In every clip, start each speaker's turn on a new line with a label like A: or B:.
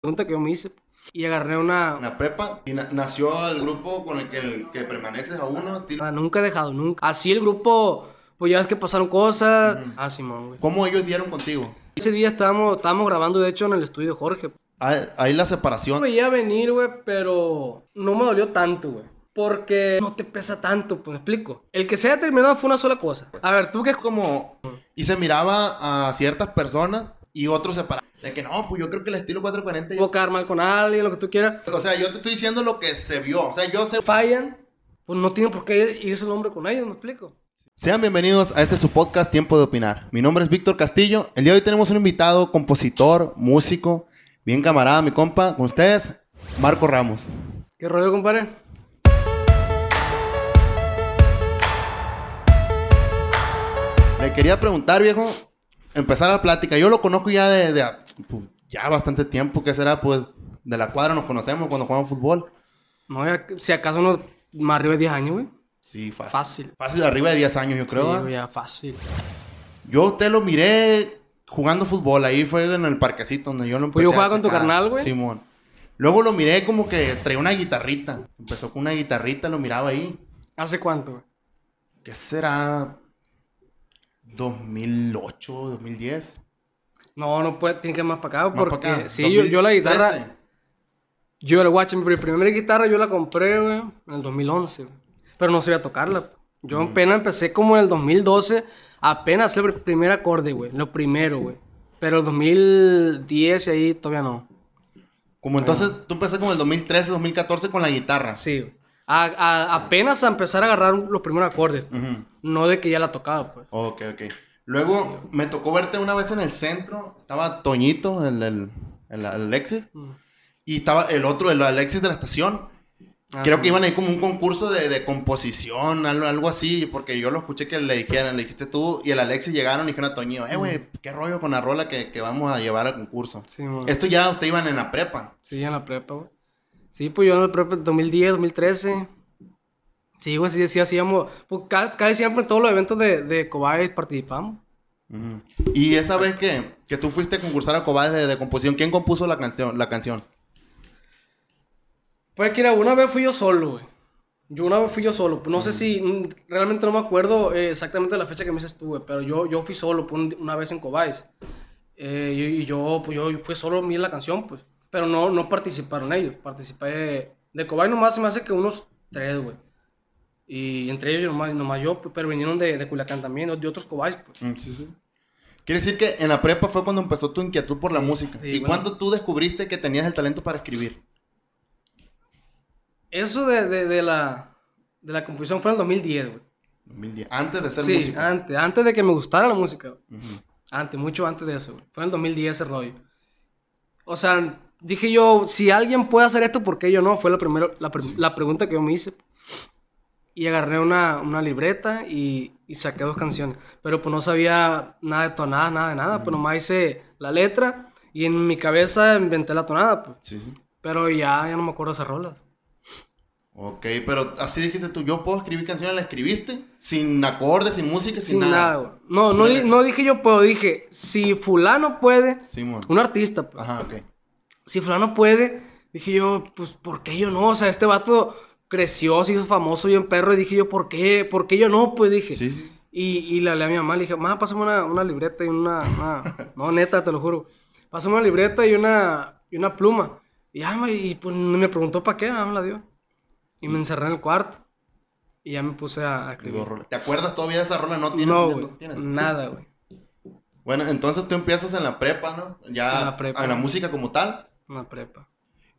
A: pregunta que yo me hice. Y agarré una...
B: En la prepa y na- nació el grupo con el que, el que permaneces aún, ¿no? Estilo-
A: Ah, nunca he dejado, nunca. Así el grupo, pues ya ves que pasaron cosas. Ah, Simón, güey.
B: ¿Cómo ellos dieron contigo?
A: Ese día estábamos, estábamos grabando, de hecho, en el estudio de Jorge.
B: Ahí, ahí la
A: No
B: separación.
A: veía venir, güey, pero no me dolió tanto, güey. Porque no te pesa tanto, pues me explico. El que se haya terminado fue una sola cosa. A ver, tú que
B: como y se miraba a ciertas personas y otros separados. De que no, pues yo creo que el estilo 440.
A: puedo quedar mal con alguien, lo que tú quieras,
B: O sea, yo te estoy diciendo lo que se vio. O sea, yo sé.
A: fallan, pues no tienen por qué irse el hombre con ellos, me explico.
B: Sean bienvenidos a este su podcast Tiempo de Opinar. Mi nombre es Víctor Castillo. El día de hoy tenemos un invitado, compositor, músico, bien camarada, mi compa. Con ustedes, Marco Ramos.
A: ¿Qué rollo, compadre?
B: Le quería preguntar, viejo, empezar la plática. Yo lo conozco ya de, de, pues, ya bastante tiempo, que será pues de la cuadra nos conocemos cuando jugamos fútbol.
A: No, ya- si acaso uno más arriba de 10 años, güey.
B: Sí, fácil.
A: Fácil.
B: Fácil, arriba de 10 años, yo creo.
A: Sí, ya fácil.
B: Yo usted lo miré jugando fútbol, ahí fue en el parquecito donde yo lo empecé
A: Pues yo jugaba con tu carnal, güey.
B: Simón. Luego lo miré como que traía una guitarrita. Empezó con una guitarrita, lo miraba ahí.
A: ¿Hace cuánto, güey?
B: ¿Qué será? 2008, 2010.
A: No, no puede, tiene que ir más para acá, porque
B: pa' acá,
A: sí, yo, yo la
B: 2013.
A: guitarra, yo el guache, mi primera guitarra yo la compré, güey, en el 2011, güey. pero no sabía tocarla. Yo apenas empecé como en el 2012, apenas el primer acorde, güey, lo primero, güey. Pero el 2010 y ahí todavía no.
B: Como entonces tú empezaste como el 2013, 2014 con la guitarra.
A: Sí. A- a- apenas a empezar a agarrar los primeros acordes,
B: Ujú.
A: No de que ya la tocaba, pues.
B: Ok, ok. Luego me tocó verte una vez en el centro. Estaba Toñito, el, el, el Alexis.
A: Mm.
B: Y estaba el otro, el Alexis de la estación.
A: Ah,
B: Creo
A: sí.
B: que iban ahí como un concurso de, de composición, algo, algo así, porque yo lo escuché que le dijeran, le dijiste tú y el Alexis llegaron y dijeron a Toñito, eh, güey, qué rollo con la rola que, que vamos a llevar al concurso.
A: Sí.
B: Esto ya ustedes iban en la prepa.
A: Sí, en la prepa, güey. Sí, pues yo en la prepa 2010, 2013. Sí, güey, sí, sí hacíamos. Pues casi, casi siempre en todos los eventos de, de Cobay participamos.
B: Y esa vez que, que tú fuiste a concursar a Cobades de, de composición, ¿quién compuso la canción? La canción?
A: Pues que una vez fui yo solo, güey. Yo una vez fui yo solo. No sé si. mm, Realmente no me acuerdo eh, exactamente la fecha que me dices tú, güey. Pero yo, yo fui solo pues, un- una vez en Cobáis. Eh, y, y yo, pues yo fui solo a mí la canción, pues. Pero no, no participaron ellos. Participé de Cobay nomás, se me hace que unos tres, güey. Y entre ellos nomás, nomás yo, pues, pero vinieron de, de Culiacán también, de otros Cobáis, pues.
B: Mm, sí, sí. Quiere decir que en la prepa fue cuando empezó tu inquietud por la
A: Sí,
B: música.
A: sí,
B: ¿Y
A: bueno.
B: cuándo tú descubriste que tenías el talento para escribir?
A: Eso de, de, de la, de la composición fue en el 2010, güey.
B: 2010, Antes de ser
A: Sí,
B: músico.
A: antes, antes de que me gustara la música. güey.
B: Ujú.
A: Antes, mucho antes de eso, güey. Fue en el 2010 ese rollo. O sea, dije yo, si alguien puede hacer esto, ¿por qué yo no? Fue la, primera, la, pre- la pregunta que yo me hice. Y agarré una, una libreta y, y saqué dos canciones. Pero pues no sabía nada de tonadas, nada de nada. Pues nomás hice la letra y en mi cabeza inventé la tonada, pues.
B: Sí, sí.
A: Pero ya, ya no me acuerdo esa rola.
B: Ok, pero así dijiste tú, yo puedo escribir canciones, la escribiste sin acordes, sin música, sin,
A: Sin
B: nada.
A: nada. No, no, di- no dije yo puedo, dije, si fulano puede,
B: Simón.
A: un artista, pues.
B: Ajá, ok.
A: si fulano puede, dije yo, pues, ¿por qué yo no? O sea, este vato creció, se hizo famoso y en perro, y dije yo, ¿por qué? ¿Por qué yo no? Pues dije.
B: Sí, sí.
A: Y, y le hablé a mi mamá, le dije, mamá, pásame una, una libreta y una, una- No, neta, te lo juro. Pásame una libreta y una, y una pluma. Y ya, me- y pues me preguntó para qué, nada me la dio. Y me encerré en el cuarto. Y ya me puse a, a escribir.
B: ¿Te acuerdas todavía de esa rola? No tienes.
A: No, güey. Nada, güey.
B: Bueno, entonces tú empiezas en la prepa, ¿no? Ya
A: En la prepa.
B: en la música como tal.
A: Una prepa.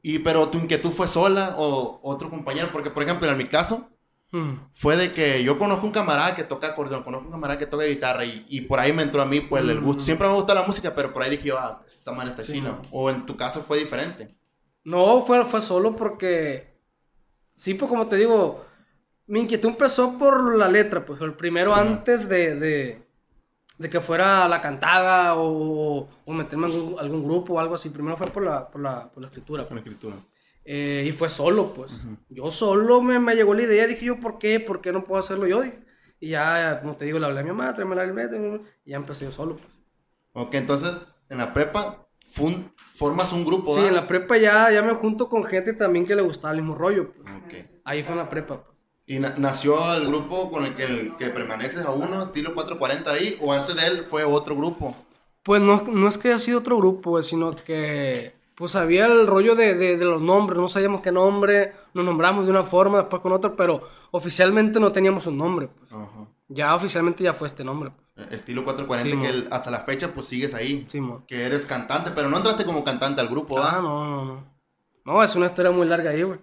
B: Y pero tu inquietud fue sola o otro compañero, porque por ejemplo en mi caso
A: Mm.
B: fue de que yo conozco un camarada que toca acordeón, conozco un camarada que toca guitarra y, y por ahí me entró a mí pues el gusto.
A: Mm.
B: Siempre me gusta la música, pero por ahí dije yo, ah, esta mal está
A: Sí,
B: chino.
A: no.
B: O en tu caso fue diferente.
A: No, fue, fue solo porque. Sí, pues como te digo, mi inquietud empezó por la letra, pues el primero
B: Ajá.
A: antes de, de, de que fuera la cantada o, o meterme en algún, algún grupo o algo así. Primero fue por la, por la, por la escritura.
B: Con la escritura.
A: Eh, y fue solo, pues. Yo solo me, me llegó la idea, dije yo, ¿por qué? ¿Por qué no puedo hacerlo yo? Dije. Y ya, como te digo, le hablé a mi mamá, tráeme la libreta, y ya empecé yo solo, pues.
B: Ok, entonces en la prepa fun- formas un grupo,
A: Sí, en la prepa ya, ya me junto con gente también que le gustaba el mismo rollo. pues.
B: Ok.
A: Ahí fue en la prepa. Pues.
B: ¿Y na- nació el grupo con el que, el que permaneces a uno, estilo 440 ahí? ¿O antes de él fue otro grupo?
A: Pues no, no es que haya sido otro grupo, güey, sino que pues había el rollo de, de- de los nombres, no sabíamos qué nombre, nos nombramos de una forma, después con otra, pero oficialmente no teníamos un nombre. pues.
B: Ajá.
A: Ya oficialmente ya fue este nombre. pues.
B: Eh, Estilo 440
A: Sí,
B: que hasta la fecha pues sigues ahí.
A: Sí, mo.
B: Que eres cantante, pero no entraste como cantante al grupo, ¿va?
A: Ah, no, no, no. No, es una historia muy larga ahí, güey.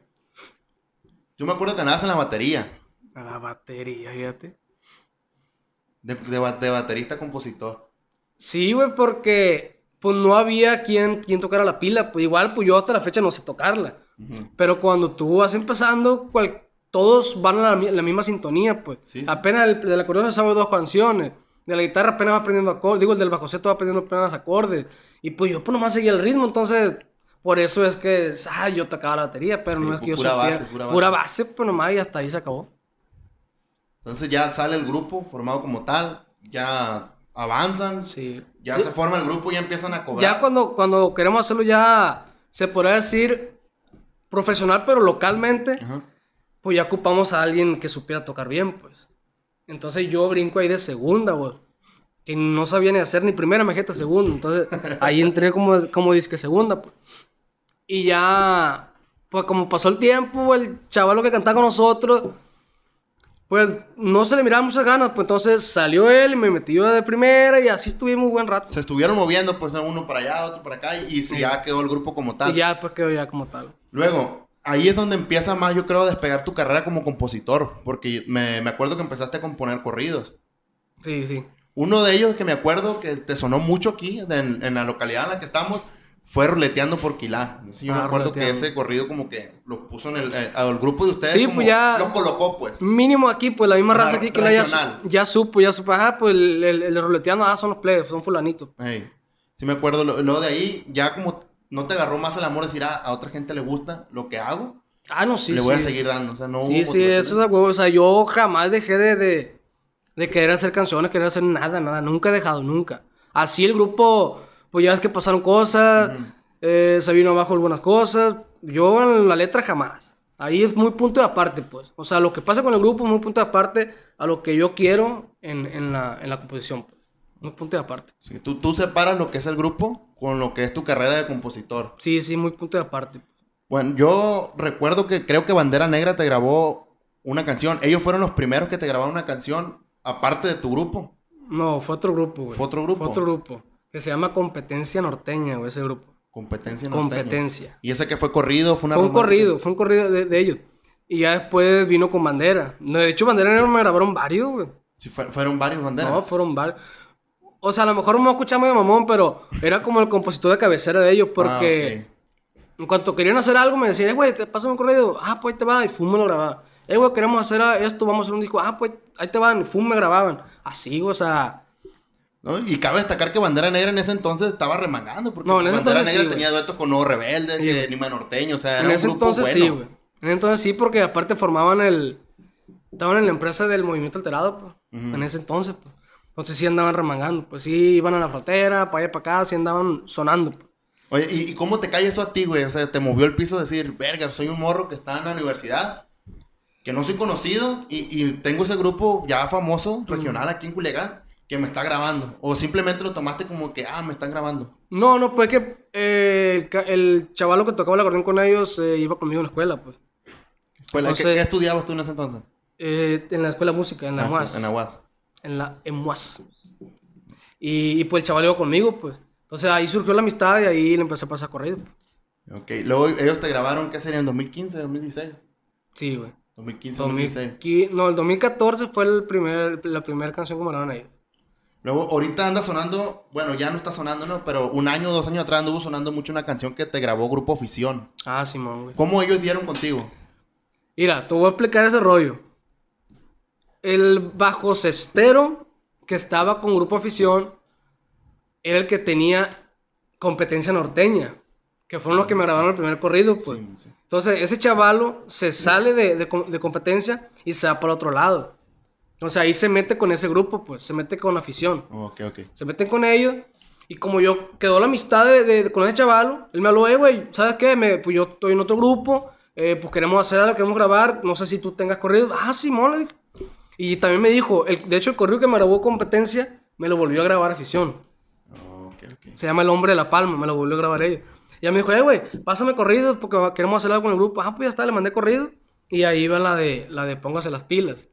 B: Yo me acuerdo que andabas en la batería.
A: A la batería, fíjate.
B: De, de de baterista compositor.
A: Sí, güey, porque pues no había quien, quien tocara la pila. Pues igual, pues yo hasta la fecha no sé tocarla. Pero cuando tú vas empezando, cual- todos van a la, mi- la misma sintonía, pues.
B: Sí, sí.
A: Apenas el, del acordeón se sabe dos canciones. De la guitarra apenas va aprendiendo acordes. Digo, el del bajoceto va aprendiendo apenas acordes. Y pues yo pues nomás seguía el ritmo, entonces... Por eso es que, ah, yo tocaba la batería, pero
B: Sí,
A: no es que yo
B: pura
A: supiera.
B: base, pura
A: pura
B: base.
A: base, pues nomás y hasta ahí se acabó.
B: Entonces ya sale el grupo formado como tal. Ya avanzan.
A: Sí.
B: Ya se forma el grupo y ya empiezan a cobrar.
A: Ya cuando, cuando queremos hacerlo ya, se podría decir profesional, pero localmente,
B: Ajá.
A: pues ya ocupamos a alguien que supiera tocar bien, pues. Entonces yo brinco ahí de segunda, güey. Que no sabía ni hacer ni primera, imagínate segunda. Entonces ahí entré como, como disque segunda, pues. Y ya, pues como pasó el tiempo, el chaval que cantaba con nosotros, pues no se le miraba muchas ganas, pues entonces salió él y me metí yo de primera y así estuvimos un buen rato.
B: Se estuvieron moviendo pues uno para allá, otro para acá. Y
A: Sí.
B: ya quedó el grupo como tal.
A: Y ya después quedó ya como tal.
B: Luego, ahí es donde empieza más, yo creo, a despegar tu carrera como compositor. Porque me, me acuerdo que empezaste a componer corridos.
A: Sí, sí.
B: Uno de ellos que me acuerdo que te sonó mucho aquí, de- en, en la localidad en la que estamos, fue Ruleteando por Quilá. Sí, yo me
A: Ah,
B: acuerdo que ese corrido como que lo puso en el, eh, al grupo de ustedes.
A: Sí,
B: como
A: pues ya-
B: Lo colocó, pues.
A: Mínimo aquí, pues la misma raza aquí que la ya, ya supo, ya supo. Ajá, pues el, el, el de ruleteando, ah, son los plebes, son fulanitos.
B: Ey, Sí me acuerdo. Luego de ahí, ya como no te agarró más el amor decir, ah, a otra gente le gusta lo que hago,
A: Ah, no, sí,
B: le
A: sí.
B: voy a seguir dando. O sea, no
A: Sí,
B: hubo
A: sí, eso es a huevo. O sea, yo jamás dejé de, de, de querer hacer canciones, querer hacer nada, nada. Nunca he dejado, nunca. Así el grupo, pues ya ves que pasaron cosas, eh, se vino abajo algunas cosas. Yo en la letra jamás. Ahí es muy punto de aparte, pues. O sea, lo que pasa con el grupo es muy punto de aparte a lo que yo quiero en, en, la, en la composición. Pues. Muy punto de aparte.
B: Sí, tú, tú separas lo que es el grupo con lo que es tu carrera de compositor.
A: Sí, sí, muy punto de aparte.
B: Bueno, yo recuerdo que creo que Bandera Negra te grabó una canción. Ellos fueron los primeros que te grabaron una canción aparte de tu grupo.
A: No, fue otro grupo, güey.
B: ¿Fue otro grupo?
A: Fue otro grupo. Que se llama Competencia Norteña, güey, ese grupo.
B: Competencia norteña.
A: Competencia.
B: Y ese que fue corrido, fue una
A: Fue un corrido, fue un corrido de, de ellos. Y ya después vino con Bandera. No, de hecho, Bandera Negra me grabaron varios, güey.
B: Sí, fue- fueron varios banderas.
A: No, fueron varios. O sea, a lo mejor me escuchamos de mamón, pero era como el compositor de cabecera de ellos, porque
B: Ah,
A: en cuanto querían hacer algo, me decían, eh, güey, te pasa un corrido. Ah, pues ahí te va, y fum, me lo grababan. Eh, güey, queremos hacer esto, vamos a hacer un disco. Ah, pues ahí te van, fum, me grababan. Así, o sea.
B: ¿No? Y cabe destacar que Bandera Negra en ese entonces estaba remangando. Porque
A: No, en ese
B: Bandera
A: entonces
B: Negra
A: sí,
B: tenía duetos con Nuevo Rebelde,
A: Sí,
B: que. Anima Norteño. O sea, era
A: En ese
B: un grupo
A: entonces
B: bueno.
A: sí, güey. En ese entonces sí, porque aparte formaban el. Estaban en la empresa del movimiento alterado, pues.
B: Ujú.
A: En ese entonces, pues. Entonces sí andaban remangando, pues sí iban a la frontera, para allá para acá, sí andaban sonando, pues.
B: Oye, ¿y, y cómo te cae eso a ti, güey? O sea, te movió el piso decir, verga, soy un morro que está en la universidad, que no soy conocido y, y tengo ese grupo ya famoso, regional aquí en Culiacán, que me está grabando. O simplemente lo tomaste como que, ah, me están grabando.
A: No, no, pues que eh, el, el chavalo que tocaba el acordeón con ellos eh, iba conmigo en la escuela, pues.
B: Pues, ¿qué,
A: Entonces-
B: qué estudiabas tú en ese entonces?
A: Eh, en la escuela de música, en la
B: Ah,
A: UAS.
B: En la UAS.
A: En la EMUAS. Y, y pues el chaval iba conmigo, pues. Entonces ahí surgió la amistad y ahí le empecé a pasar corrido. pues.
B: Ok, luego ellos te grabaron, ¿qué sería? ¿En 2015, 2016?
A: Sí, güey.
B: 2015, 2016.
A: 2015 No, el 2014 fue el primer, la primera canción que me grabaron ahí.
B: Luego, ahorita anda sonando, bueno, ya no está sonando, ¿no? Pero un año o dos años atrás anduvo sonando mucho una canción que te grabó Grupo Afición.
A: Ah, Simón, güey.
B: ¿Cómo ellos dieron contigo?
A: Mira, te voy a explicar ese rollo. El bajo cestero que estaba con Grupo Afición era el que tenía competencia norteña, que fueron los que me grabaron el primer corrido, pues.
B: Sí, sí.
A: Entonces, ese chavalo se sale de, de com- de competencia y se va para otro lado. Entonces, ahí se mete con ese grupo, pues, se mete con afición.
B: Ok, ok.
A: Se meten con ellos Y como yo quedó la amistad de, con ese chaval, él me habló, eh, güey, ¿sabes qué? Me, pues yo estoy en otro grupo, eh, pues queremos hacer algo, queremos grabar, no sé si tú tengas corrido. Ah, sí, le dije. Y también me dijo, el, de hecho el corrido que me grabó competencia, me lo volvió a grabar afición.
B: Ok, ok.
A: Se llama El Hombre de la Palma, me lo volvió a grabar ella. Y ella me dijo, eh, güey, pásame corridos porque queremos hacer algo con el grupo. Ah, pues ya está, le mandé corrido. Y ahí va la de, la de Póngase las pilas.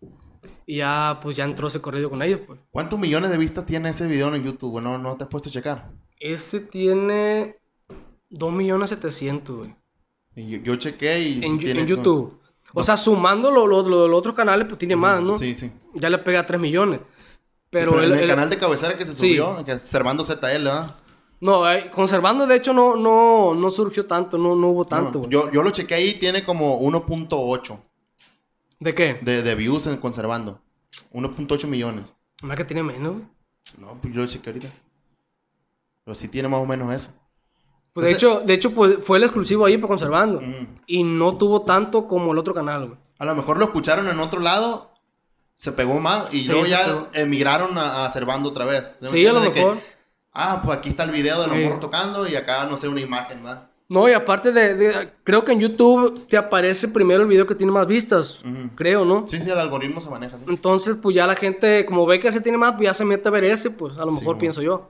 A: Y ya, pues ya entró ese corrido con ellos, pues.
B: ¿Cuántos millones de vistas tiene ese video en YouTube? güey? No, te has puesto a checar.
A: Ese tiene 2.700.000, güey.
B: Yo, yo chequé y...
A: En,
B: sí tiene
A: YouTube. O sea, sumando lo, lo, los otros canales, pues tiene más, ¿no?
B: Sí, sí.
A: Ya le pega 3 millones. Pero,
B: Pero, el canal de cabecera que se
A: Sí.
B: subió, que Servando ZL, ¿verdad?
A: No, eh, conservando, de hecho, no, no, no surgió tanto, no, no hubo tanto, güey.
B: yo, yo lo chequé ahí, tiene como 1.8
A: ¿De qué?
B: de, de views en Conservando. 1.8 millones.
A: Más que tiene menos, güey.
B: No, pues yo lo chequé ahorita. Pero sí tiene más o menos eso.
A: Pues de hecho, de hecho pues, fue el exclusivo ahí por conservando. Y no tuvo tanto como el otro canal, güey.
B: A lo mejor lo escucharon en otro lado, se pegó más y
A: Sí,
B: luego
A: se
B: ya
A: pegó.
B: emigraron a, a Servando otra vez. ¿Sí me
A: Sí, a lo
B: entiendes? De que,
A: mejor.
B: Ah, pues aquí está el video de los
A: Sí.
B: morros tocando y acá, no sé, una imagen, ¿verdad?
A: No, y aparte de, de- Creo que en YouTube te aparece primero el video que tiene más vistas. Creo, ¿no?
B: Sí, sí, el algoritmo se maneja así.
A: Entonces, pues ya la gente, como ve que ese tiene más, pues ya se mete a ver ese, pues a lo mejor pienso yo.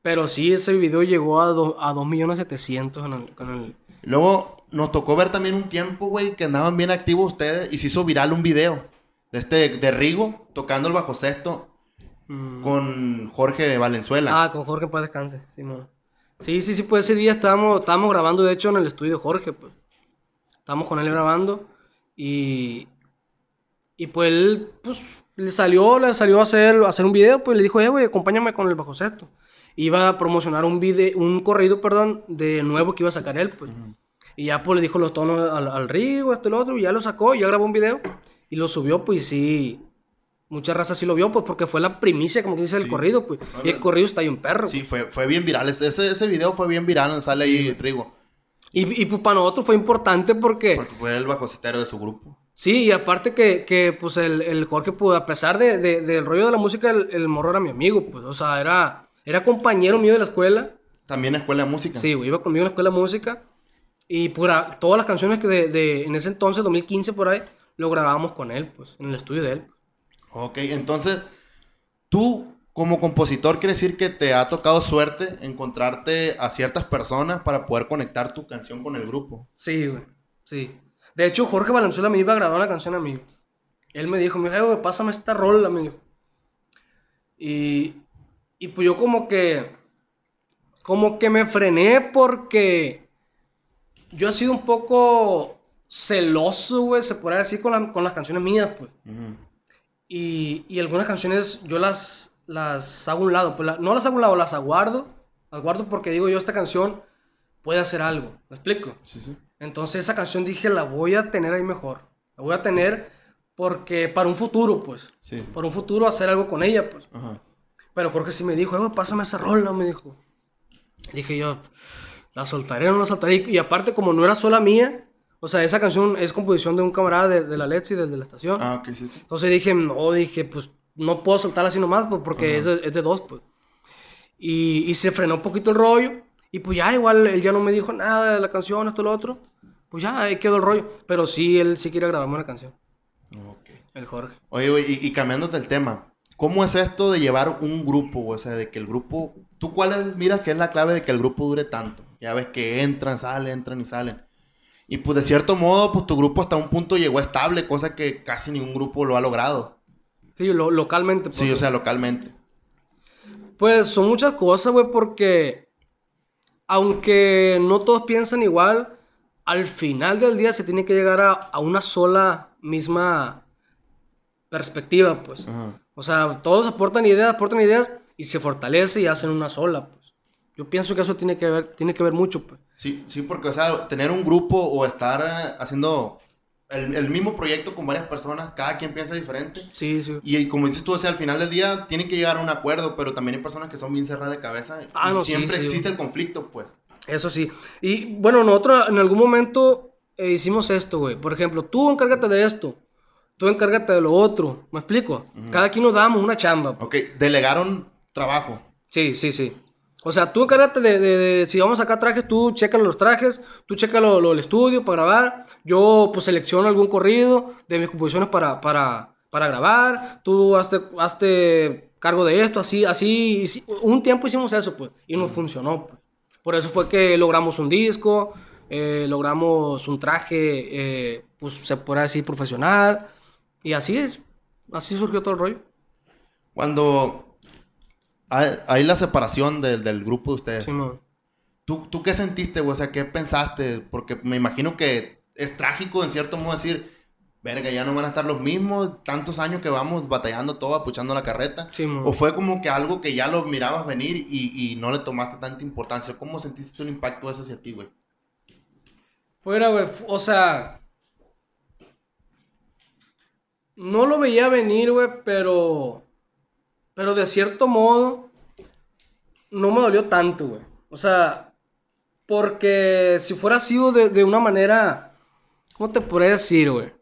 A: Pero sí, ese video llegó a, do- a 2.700.000 en el, con el...
B: Luego nos tocó ver también un tiempo, güey, que andaban bien activos ustedes y se hizo viral un video de este, de Rigo tocando el bajo sexto
A: mm,
B: con Jorge Valenzuela.
A: Ah, con Jorge para descanse. Sí, sí, sí, sí, pues ese día estábamos, estábamos grabando, de hecho, en el estudio de Jorge, pues. Estábamos con él grabando y... Y pues él, pues, le salió, le salió a hacer, a hacer un video, pues le dijo, eh, güey, acompáñame con el bajo sexto. Iba a promocionar un video, un corrido, perdón, de nuevo que iba a sacar él, pues. Y ya, pues, le dijo los tonos al, al Rigo, esto y lo otro, y ya lo sacó, ya grabó un video y lo subió, pues, y sí... Mucha raza sí lo vio, pues, porque fue la primicia, como que dice, el
B: Sí.
A: corrido, pues. Y el corrido está ahí un perro.
B: Sí, fue, fue bien viral. Ese, ese video fue bien viral donde sale ahí Rigo.
A: Y, y pues para nosotros fue importante porque,
B: Porque fue el bajocetero de su grupo.
A: sí, y aparte que, que pues el, el Jorge, pues a pesar de, de- del rollo de la música, el, el morro era mi amigo, pues, o sea, era, era compañero mío de la escuela.
B: También escuela de música.
A: Sí, güey, iba conmigo a la escuela de música. Y pura, todas las canciones que de, de- en ese entonces, 2015 por ahí, lo grabábamos con él, pues, en el estudio de él.
B: Ok, entonces, tú como compositor quiere decir que te ha tocado suerte encontrarte a ciertas personas para poder conectar tu canción con el grupo.
A: Sí, güey, sí. De hecho, Jorge Valenzuela me iba a grabar una canción a mí. Él me dijo, me dijo, "Eh, güey, pásame esta rola, dijo. Y, y pues yo como que, como que me frené porque yo he sido un poco celoso, güey, se podría decir con, la- con las canciones mías, pues.
B: Ujú.
A: Y, y algunas canciones yo las, las hago a un lado. Pues la- no las hago a un lado, las aguardo. Las guardo porque digo yo, esta canción puede hacer algo. ¿Me explico?
B: Sí, sí.
A: Entonces esa canción dije, la voy a tener ahí mejor. La voy a tener porque para un futuro, pues.
B: Sí, sí.
A: Para un futuro hacer algo con ella, pues.
B: Ajá.
A: Pero Jorge sí me dijo, eh, pásame esa rola, me dijo. Dije yo, la soltaré o no la soltaré. Y aparte, como no era sola mía, o sea, esa canción es composición de un camarada de, de la Let's y de, la estación.
B: Ah, ok, sí, sí.
A: Entonces dije, no, dije, pues no puedo soltarla así nomás, pues, porque es, de, es de dos, pues. Y, y se frenó un poquito el rollo. Y pues ya, igual, él ya no me dijo nada de la canción, esto, lo otro. Pues ya, ahí quedó el rollo. Pero sí, él sí quiere grabarme una canción,
B: Ok.
A: el Jorge.
B: Oye, güey, y, y cambiándote el tema, ¿cómo es esto de llevar un grupo? O sea, de que el grupo, ¿tú cuál es, miras que es la clave de que el grupo dure tanto? Ya ves que entran, salen, entran y salen. Y pues de cierto modo, pues tu grupo hasta un punto llegó estable, cosa que casi ningún grupo lo ha logrado.
A: Sí, lo- localmente.
B: Sí, o sea, localmente.
A: Pues son muchas cosas, güey, porque aunque no todos piensan igual, al final del día se tiene que llegar a, a una sola misma perspectiva, pues.
B: Ajá.
A: O sea, todos aportan ideas, aportan ideas y se fortalece y hacen una sola, pues. Yo pienso que eso tiene que ver, tiene que ver mucho, pues.
B: Sí, sí, porque, o sea, tener un grupo o estar eh, haciendo el, el mismo proyecto con varias personas, cada quien piensa diferente.
A: Sí, sí.
B: Y, y como dices tú, o sea, al final del día tienen que llegar a un acuerdo, pero también hay personas que son bien cerradas de cabeza.
A: Ah,
B: y
A: no, sí,
B: siempre
A: sí.
B: existe el conflicto, pues.
A: Eso sí. Y bueno, nosotros en algún momento eh, hicimos esto, güey. Por ejemplo, tú encárgate de esto. Tú encárgate de lo otro. ¿Me explico? Cada quien nos damos una chamba.
B: Ok, delegaron trabajo.
A: Sí, sí, sí. O sea, tú encárgate de, de- de- si vamos a sacar trajes, tú checa los trajes, tú checa lo, lo- el estudio para grabar. Yo pues selecciono algún corrido de mis composiciones para, para, para grabar. Tú hazte, hazte cargo de esto, así, así. Un tiempo hicimos eso, pues, y nos funcionó. pues. Por eso fue que logramos un disco, eh, logramos un traje, eh, pues se puede decir profesional. Y así es, así surgió todo el rollo.
B: Cuando hay, hay la separación del, del grupo de ustedes,
A: Sí.
B: ¿tú, ¿tú qué sentiste, güey? O sea, ¿qué pensaste? Porque me imagino que es trágico, en cierto modo, decir, verga, ya no van a estar los mismos, tantos años que vamos batallando todo, apuchando la carreta.
A: Sí.
B: ¿O fue como que algo que ya lo mirabas venir y, y no le tomaste tanta importancia? ¿Cómo sentiste un impacto ese hacia ti, güey?
A: Fuera, güey, o sea. No lo veía venir, güey, pero. Pero de cierto modo. No me dolió tanto, güey. O sea. Porque si fuera sido de, de una manera. ¿Cómo te podría decir, güey?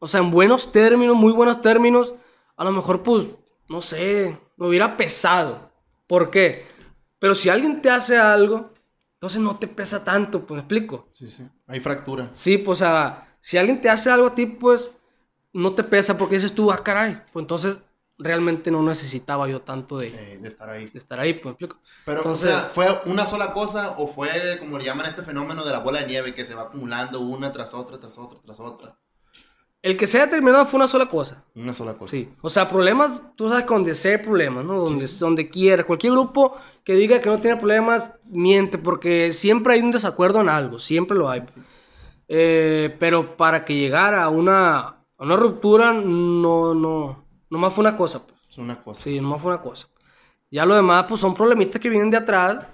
A: O sea, en buenos términos, muy buenos términos. A lo mejor, pues, no sé. Me hubiera pesado. ¿Por qué? Pero si alguien te hace algo. Entonces no te pesa tanto, pues me explico.
B: Sí, sí. Hay fractura.
A: Sí, pues, o sea, si alguien te hace algo a ti, pues, no te pesa porque dices tú, ah, caray. Pues entonces, realmente no necesitaba yo tanto de,
B: eh, de estar ahí.
A: de estar ahí, pues, explico.
B: Pero,
A: entonces,
B: o sea, ¿fue una sola cosa o fue, como le llaman este fenómeno de la bola de nieve, que se va acumulando una tras otra, tras otra, tras otra?
A: el que se haya terminado fue una sola cosa.
B: Una sola cosa.
A: Sí, o sea, problemas, tú sabes que donde sea problemas, ¿no? Donde, donde quiera. Cualquier grupo que diga que no tiene problemas, miente, porque siempre hay un desacuerdo en algo, siempre lo hay. Eh, pero para que llegara a una, a una ruptura, no, no, nomás fue una cosa, pues.
B: Es una cosa.
A: Sí, nomás fue una cosa. Ya lo demás, pues son problemitas que vienen de atrás,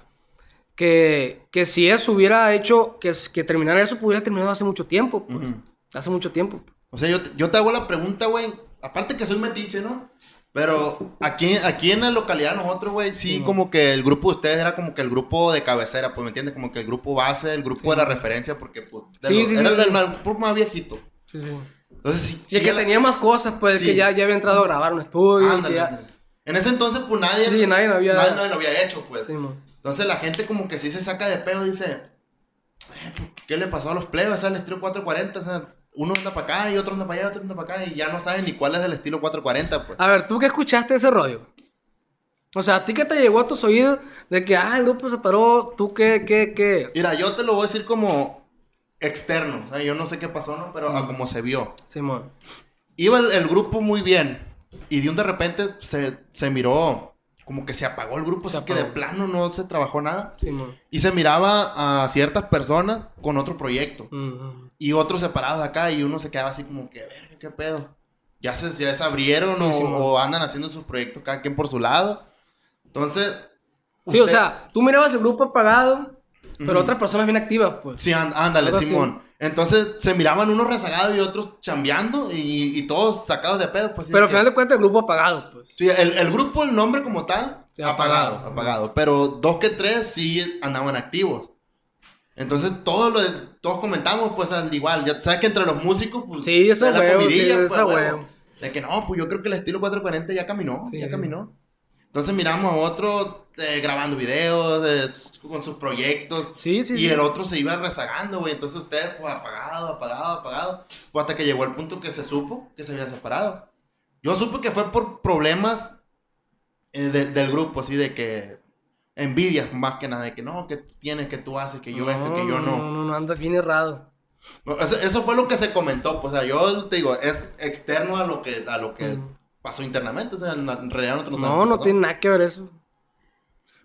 A: que, que si eso hubiera hecho, que, que terminara eso, pues hubiera terminado hace mucho tiempo, pues.
B: Ujú.
A: Hace mucho tiempo.
B: O sea, yo, te- yo te hago la pregunta, güey. Aparte que soy metiche, ¿no? Pero aquí, aquí en la localidad nosotros, güey, sí,
A: Sí,
B: como que el grupo de ustedes era como que el grupo de cabecera, pues, ¿me entiendes? Como que el grupo base, el grupo
A: Sí,
B: de la referencia, porque, pues, de
A: Sí,
B: los-
A: sí,
B: era el grupo más viejito.
A: Sí, sí.
B: Entonces, sí.
A: Y el
B: sí
A: que tenía más cosas, pues,
B: Sí.
A: que ya, ya había entrado a grabar un estudio.
B: Ándale,
A: ya-.
B: En ese entonces, pues, nadie...
A: Sí, nadie lo había-
B: nadie lo había hecho, pues. Entonces, la gente como que sí se saca de pedo y dice... "Eh, pues, ¿Qué le pasó a los plebes? El estilo 440, o sea... Uno anda para acá y otro anda para allá, otro anda para acá y ya no saben ni cuál es el estilo 440, pues.
A: A ver, ¿tú qué escuchaste ese rollo? O sea, ¿a ti qué te llegó a tus oídos de que, ah, el grupo se paró? ¿Tú qué, qué, qué?
B: Mira, yo te lo voy a decir como externo. O sea, yo no sé qué pasó, ¿no? Pero a como se vio.
A: Simón.
B: Iba el, el grupo muy bien. Y de un de repente se, se miró como que se apagó el grupo.
A: Se
B: así que de plano no se trabajó nada.
A: Simón.
B: Y se miraba a ciertas personas con otro proyecto. Y otros separados de acá. Y uno se quedaba así como que, verga, qué pedo. Ya se, ya se abrieron o,
A: Sí,
B: o andan haciendo sus proyectos cada quien por su lado. Entonces...
A: Sí, o sea, tú mirabas el grupo apagado, pero
B: Ujú.
A: otras personas bien activas, pues.
B: Sí, án- ándale. Simón. Entonces se miraban unos rezagados y otros chambeando y, y todos sacados de pedo. Pues, sí,
A: Pero al
B: que-
A: final de cuentas el grupo apagado, pues.
B: Sí, el, el grupo, el nombre como tal,
A: Sí,
B: apagado,
A: apagado.
B: apagado. Pero dos que tres sí andaban activos. Entonces todos, lo, todos comentamos, pues al igual. Ya sabes que entre los músicos, pues.
A: Sí, esa
B: es la
A: huevo, sí,
B: pues,
A: esa
B: huevo. De que no, pues yo creo que el estilo 440 ya caminó,
A: Sí,
B: ya
A: sí.
B: caminó. Entonces miramos a otro eh, grabando videos eh, con sus proyectos.
A: Sí, sí,
B: y
A: sí.
B: el otro se iba rezagando, güey. Entonces ustedes, pues apagado, apagado, apagado. Pues hasta que llegó el punto que se supo que se habían separado. Yo supe que fue por problemas eh, de- del grupo, así de que envidias más que nada, de que no, que tú tienes, que tú haces, que yo esto, que yo no.
A: No, no, no, andas bien errado.
B: No, eso, eso fue lo que se comentó, pues, o sea, yo te digo, es externo a lo que, a lo que
A: Mm.
B: Pasó internamente, o sea, en, realidad nosotros
A: No, no
B: pasó.
A: tiene nada que ver eso.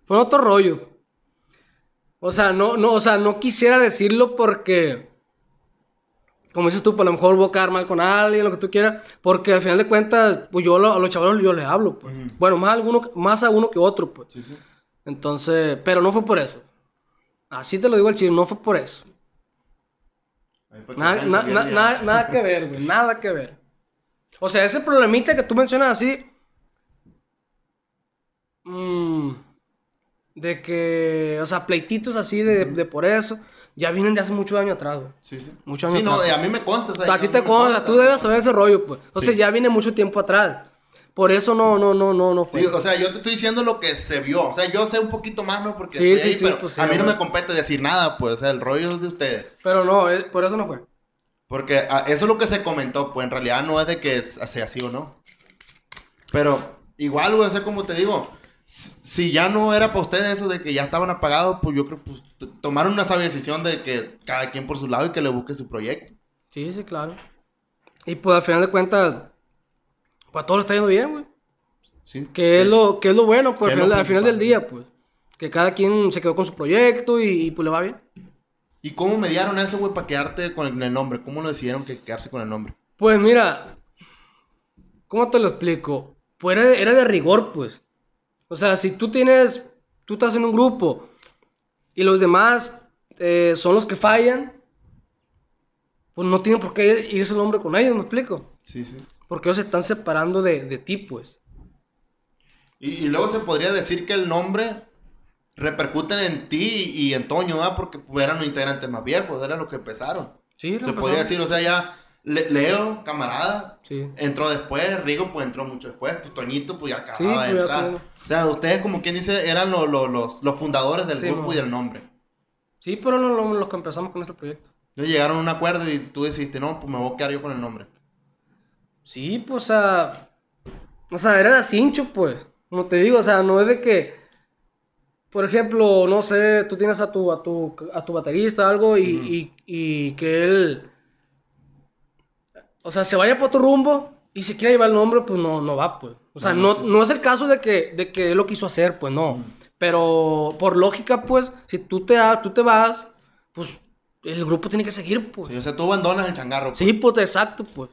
A: Fue otro rollo. O sea, no, no, o sea, no quisiera decirlo porque, como dices tú, pues a lo mejor voy a quedar mal con alguien, lo que tú quieras, porque al final de cuentas, pues yo lo- a los chavales yo les hablo, pues. Bueno, más, alguno, más a uno que otro, pues.
B: Sí, sí.
A: Entonces, pero no fue por eso. Así te lo digo al chile, no fue por eso. Na- na- nada, nada que ver, güey, nada que ver. O sea, ese problemita que tú mencionas así, mm, de que, o sea, pleititos así de, de por eso, ya vienen de hace muchos años atrás, güey.
B: Sí, sí.
A: Muchos
B: Sí,
A: años
B: no,
A: atrás.
B: eh, a mí me consta. o sea,
A: a ti te consta, tú debes saber ese rollo, pues. Entonces
B: Sí.
A: ya viene mucho tiempo atrás. Por eso no, no, no, no, no fue.
B: Sí, o sea, yo te estoy diciendo lo que se vio. O sea, yo sé un poquito más, ¿no? Porque
A: Sí, sí,
B: ahí,
A: sí,
B: pero
A: pues sí,
B: a mí no me compete decir nada, pues. O sea, el rollo es de ustedes.
A: Pero no, eh, por eso no fue.
B: Porque ah, eso es lo que se comentó, pues en realidad no es de que sea así o no. Pero igual, güey, o sea, como te digo, si ya no era para ustedes eso de que ya estaban apagados, pues yo creo que pues, tomaron una sabia decisión de que cada quien por su lado y que le busque su proyecto.
A: Sí, sí, claro. Y pues al final de cuentas, pues a todos le está yendo bien, güey.
B: ¿sí?
A: Que es lo, que es lo bueno, pues al
B: lo
A: final, al final del día, pues. Que cada quien se quedó con su proyecto y, y, pues le va bien.
B: ¿Y cómo mediaron eso, güey, para quedarte con el, nombre? ¿Cómo lo decidieron que quedarse con el nombre?
A: Pues mira, ¿cómo te lo explico? Pues era de, era de rigor, pues. O sea, si tú tienes, tú estás en un grupo y los demás eh, son los que fallan, pues no tienen por qué irse el nombre con ellos, ¿me explico?
B: Sí, sí.
A: Porque ellos se están separando de, de ti, pues.
B: Y, y luego se podría decir que el nombre repercuten en ti y, en Toño, ¿verdad? Porque eran los integrantes más viejos, era lo que empezaron.
A: Sí,
B: Se podría decir, o sea, ya Le- Leo, camarada,
A: Sí.
B: entró después, Rigo pues entró mucho después, pues Toñito pues ya acababa
A: Sí,
B: de
A: pues, ya
B: entrar. O sea, ustedes como quien dice eran lo- lo- los, los fundadores del
A: Sí,
B: grupo y del nombre.
A: Sí, pero no, no, los que empezamos con este proyecto.
B: Entonces llegaron a un acuerdo y tú decidiste, no, pues me voy a quedar yo con el nombre.
A: Sí, pues, o sea, o sea, era de cincho, pues, como te digo, o sea, no es de que, por ejemplo, no sé, tú tienes a tu, a tu, a tu baterista algo y, y, y que él, o sea, se vaya por otro rumbo y se quiera llevar el nombre, pues no, no va, pues. O sea,
B: No,
A: no,
B: no, sí, sí.
A: no es el caso de que, de que él lo quiso hacer, pues no. Pero por lógica, pues, si tú te, tú te vas, pues el grupo tiene que seguir, pues.
B: Sí, o sea, tú abandonas el changarro. pues.
A: Sí, pues, exacto, pues.